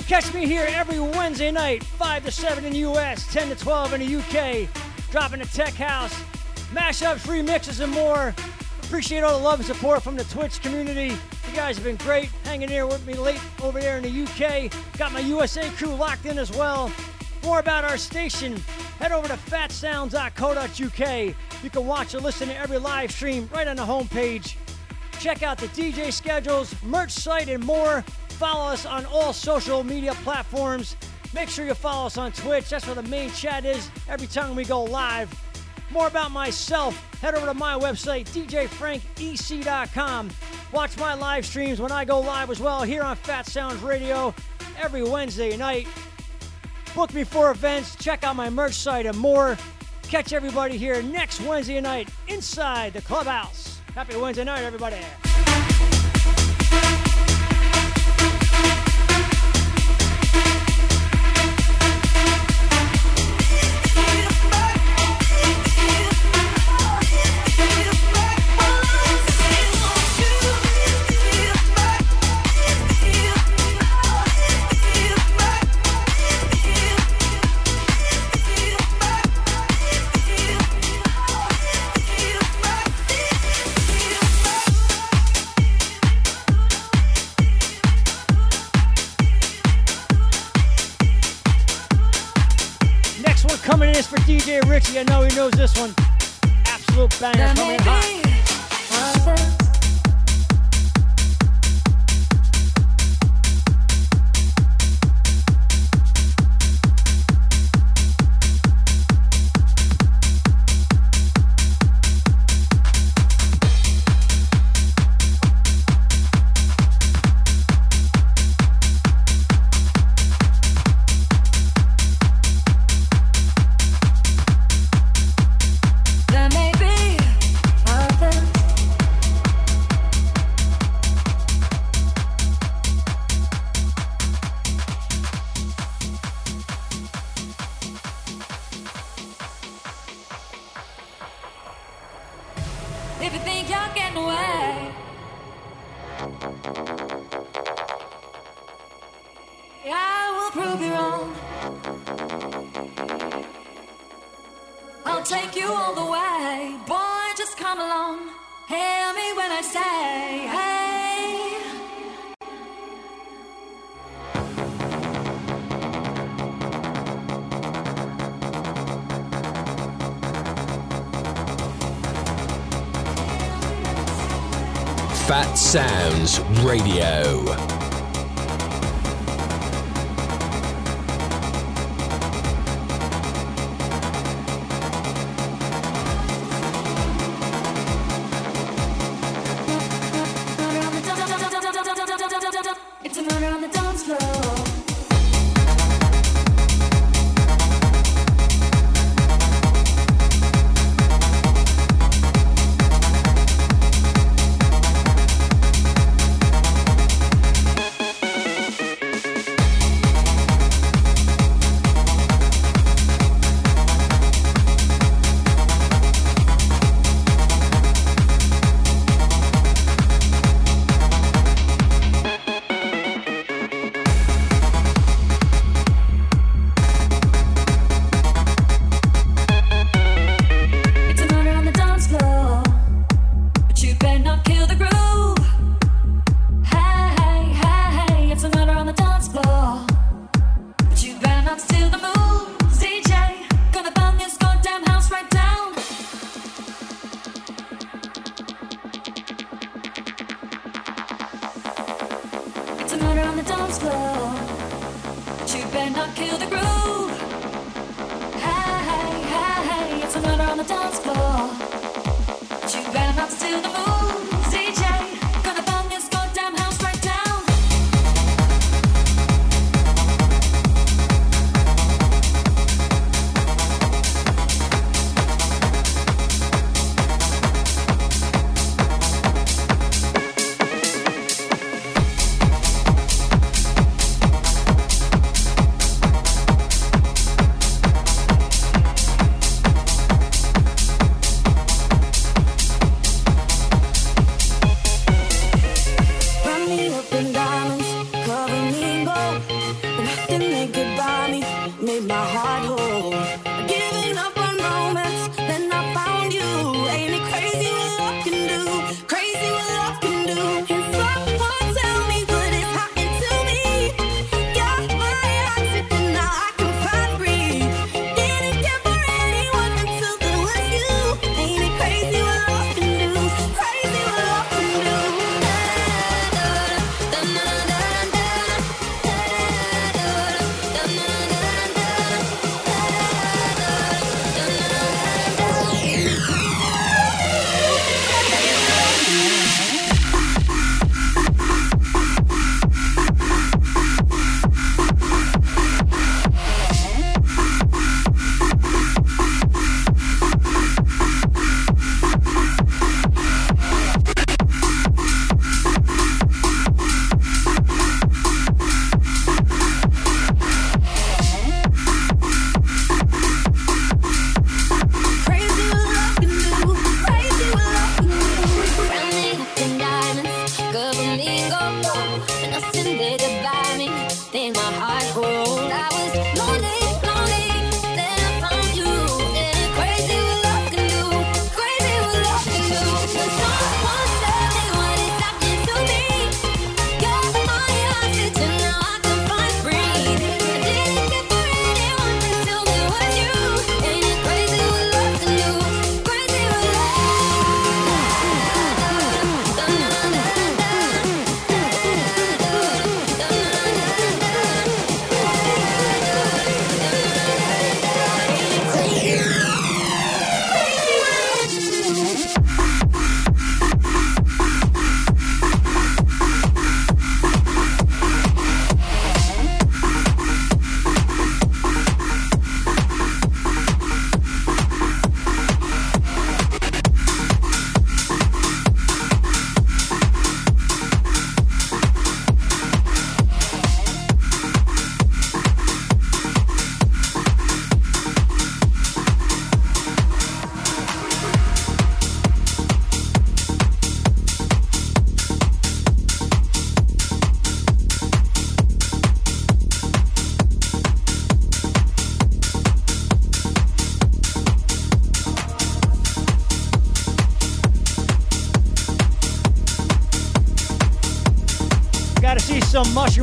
Catch me here every Wednesday night, 5 to 7 in the US, 10 to 12 in the UK. Dropping the tech house, mashups, remixes, and more. Appreciate all the love and support from the Twitch community. You guys have been great hanging here with me late over there in the UK. Got my USA crew locked in as well. More about our station, head over to phatsoundz.co.uk. You can watch or listen to every live stream right on the homepage. Check out the DJ schedules, merch site, and more. Follow us on all social media platforms. Make sure you follow us on Twitch. That's where the main chat is every time we go live. More about myself, head over to my website, djfrankec.com. Watch my live streams when I go live as well here on Phatsoundz Radio every Wednesday night. Book me for events, check out my merch site, and more. Catch everybody here next Wednesday night inside the clubhouse. Happy Wednesday night, everybody. Knows this one. Absolute banger Radio.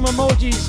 Emojis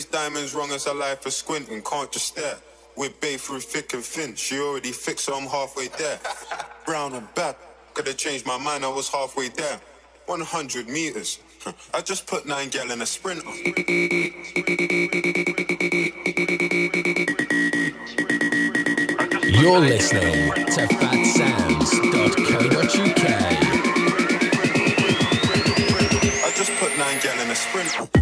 these diamonds, wrong as a life for squinting, can't just stare. We're bae through thick and thin, she already fixed, so I'm halfway there. Brown and bad, could've changed my mind, I was halfway there. 100 meters, I just put nine gal in a sprinter. You're listening to phatsoundz.co.uk. I just put nine gal in a sprinter.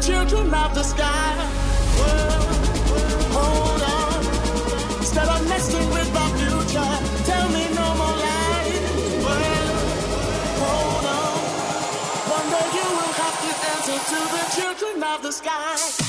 children of the sky. Hold on, instead of messing with our future, tell me no more lies. Hold on, one day you will have to answer to the children of the sky.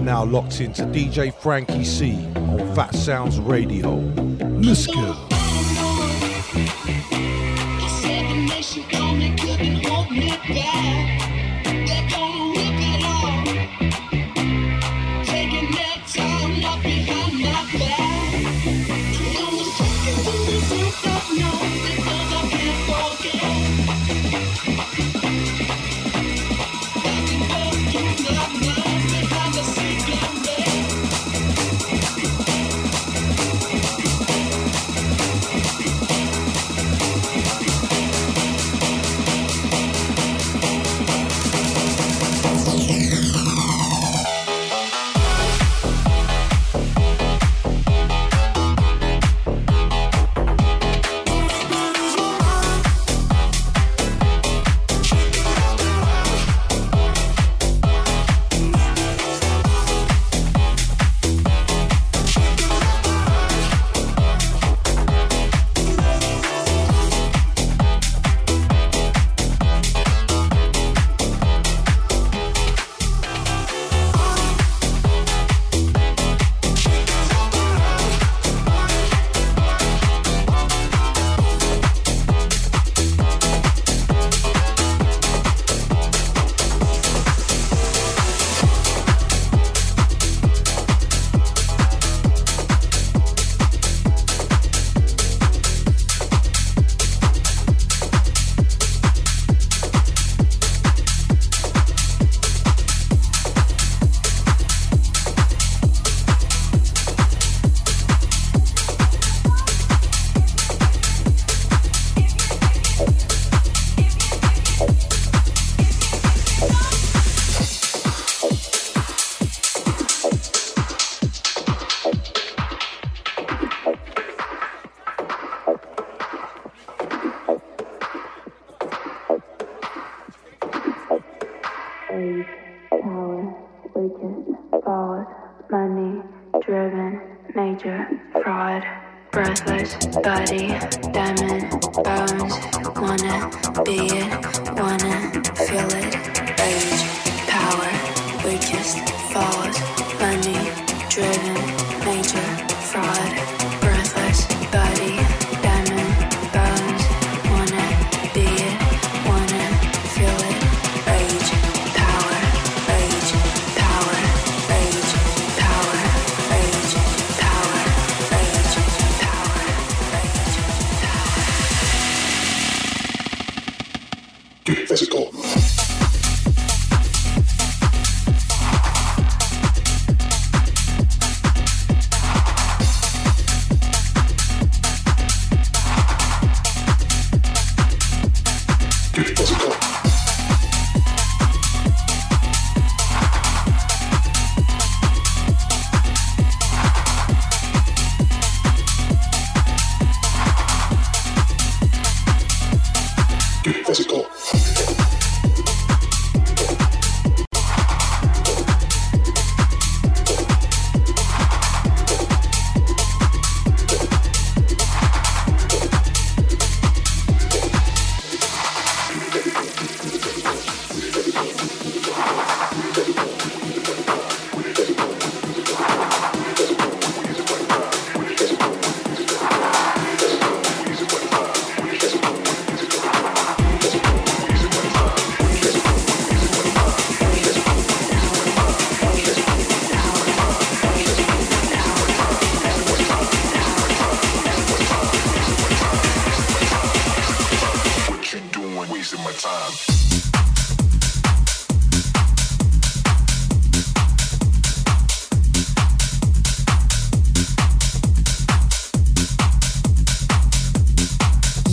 are now locked into DJ FrankEC on Phatsoundz Radio. Let's go.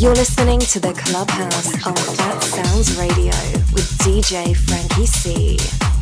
You're listening to The Clubhouse on Phatsoundz Radio with DJ FrankEC.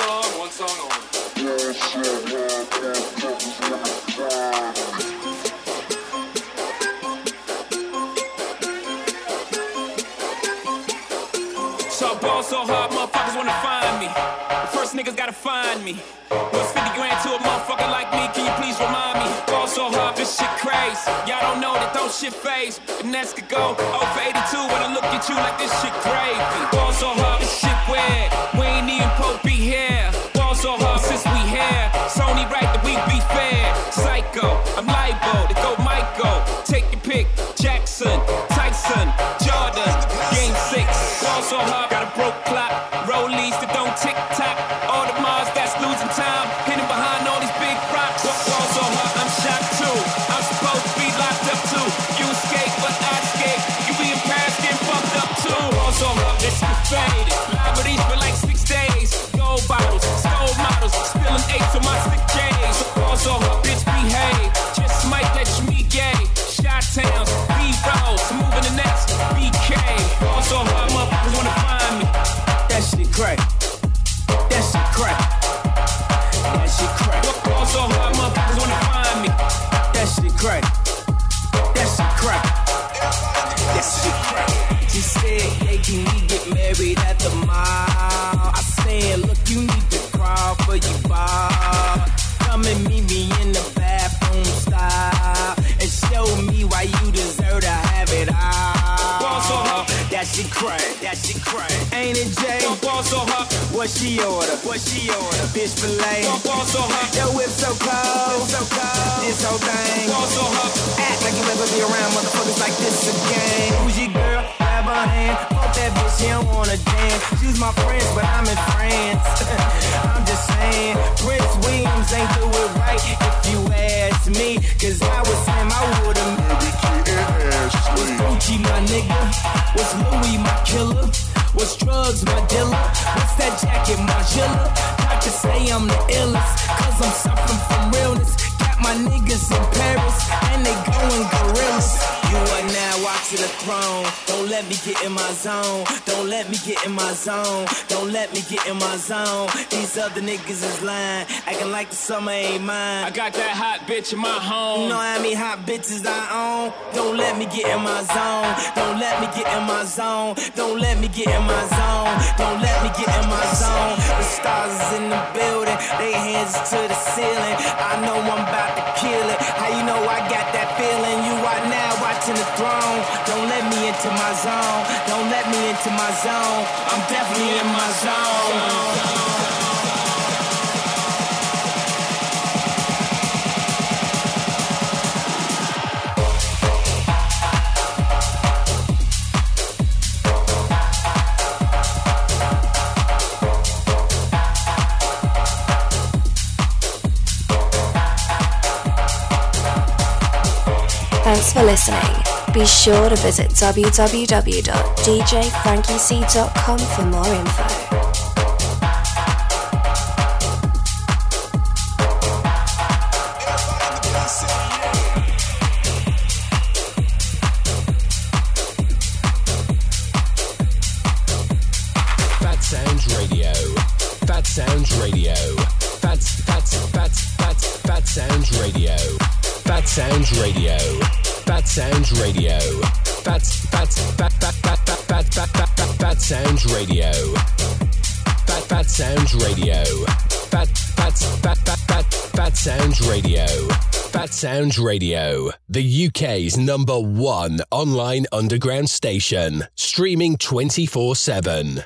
song, one song only. So bone so hard, motherfuckers wanna find me. First niggas gotta find me. What's 50 grand to a motherfucker like me? Can you please remind me? Ball so hard, this shit crazy. Y'all don't know that those shit phase. And that's could go over 82 when I look at you like this shit crazy. Ball so hard, this shit weird. We ain't even pope so hard since we here. Sony right that we be fair. Psycho, I'm liable to go Michael. Take your pick. Jackson, Tyson, Jordan. Game six. Ball so hard, got a broke clock. Rollies that don't tick tock. What she order? What she order? Bitch fillet. Yo whip so cold. So cold. This whole thing. So Act like you ever be around motherfuckers like this again. Who's girl? Grab her hand. Fuck that bitch, she don't wanna dance. She's my friend, but I'm in France. I'm just saying, Prince Williams ain't do it right if you ask me. Cause I was him, I would've. What's Gucci, my nigga? was Louis, my killer? What's drugs, my dealer? What's that jacket, my jilla? Not say I'm the illest, cause I'm suffering from realness my niggas in Paris, and they going gorillas. You are now watching the throne. Don't let me get in my zone. Don't let me get in my zone. Don't let me get in my zone. These other niggas is lying, acting like the summer ain't mine. I got that hot bitch in my home. You know how I many hot bitches I own? Don't let me get in my zone. Don't let me get in my zone. Don't let me get in my zone. Don't let me get in my zone. The stars is in the building, they hands to the ceiling. I know I'm about kill it. How you know I got that feeling? You are now watching the throne. Don't let me into my zone. Don't let me into my zone. I'm definitely in my zone. Thanks for listening. Be sure to visit www.djfrankec.com for more info. Sounds Radio, the UK's number one online underground station, streaming 24 7.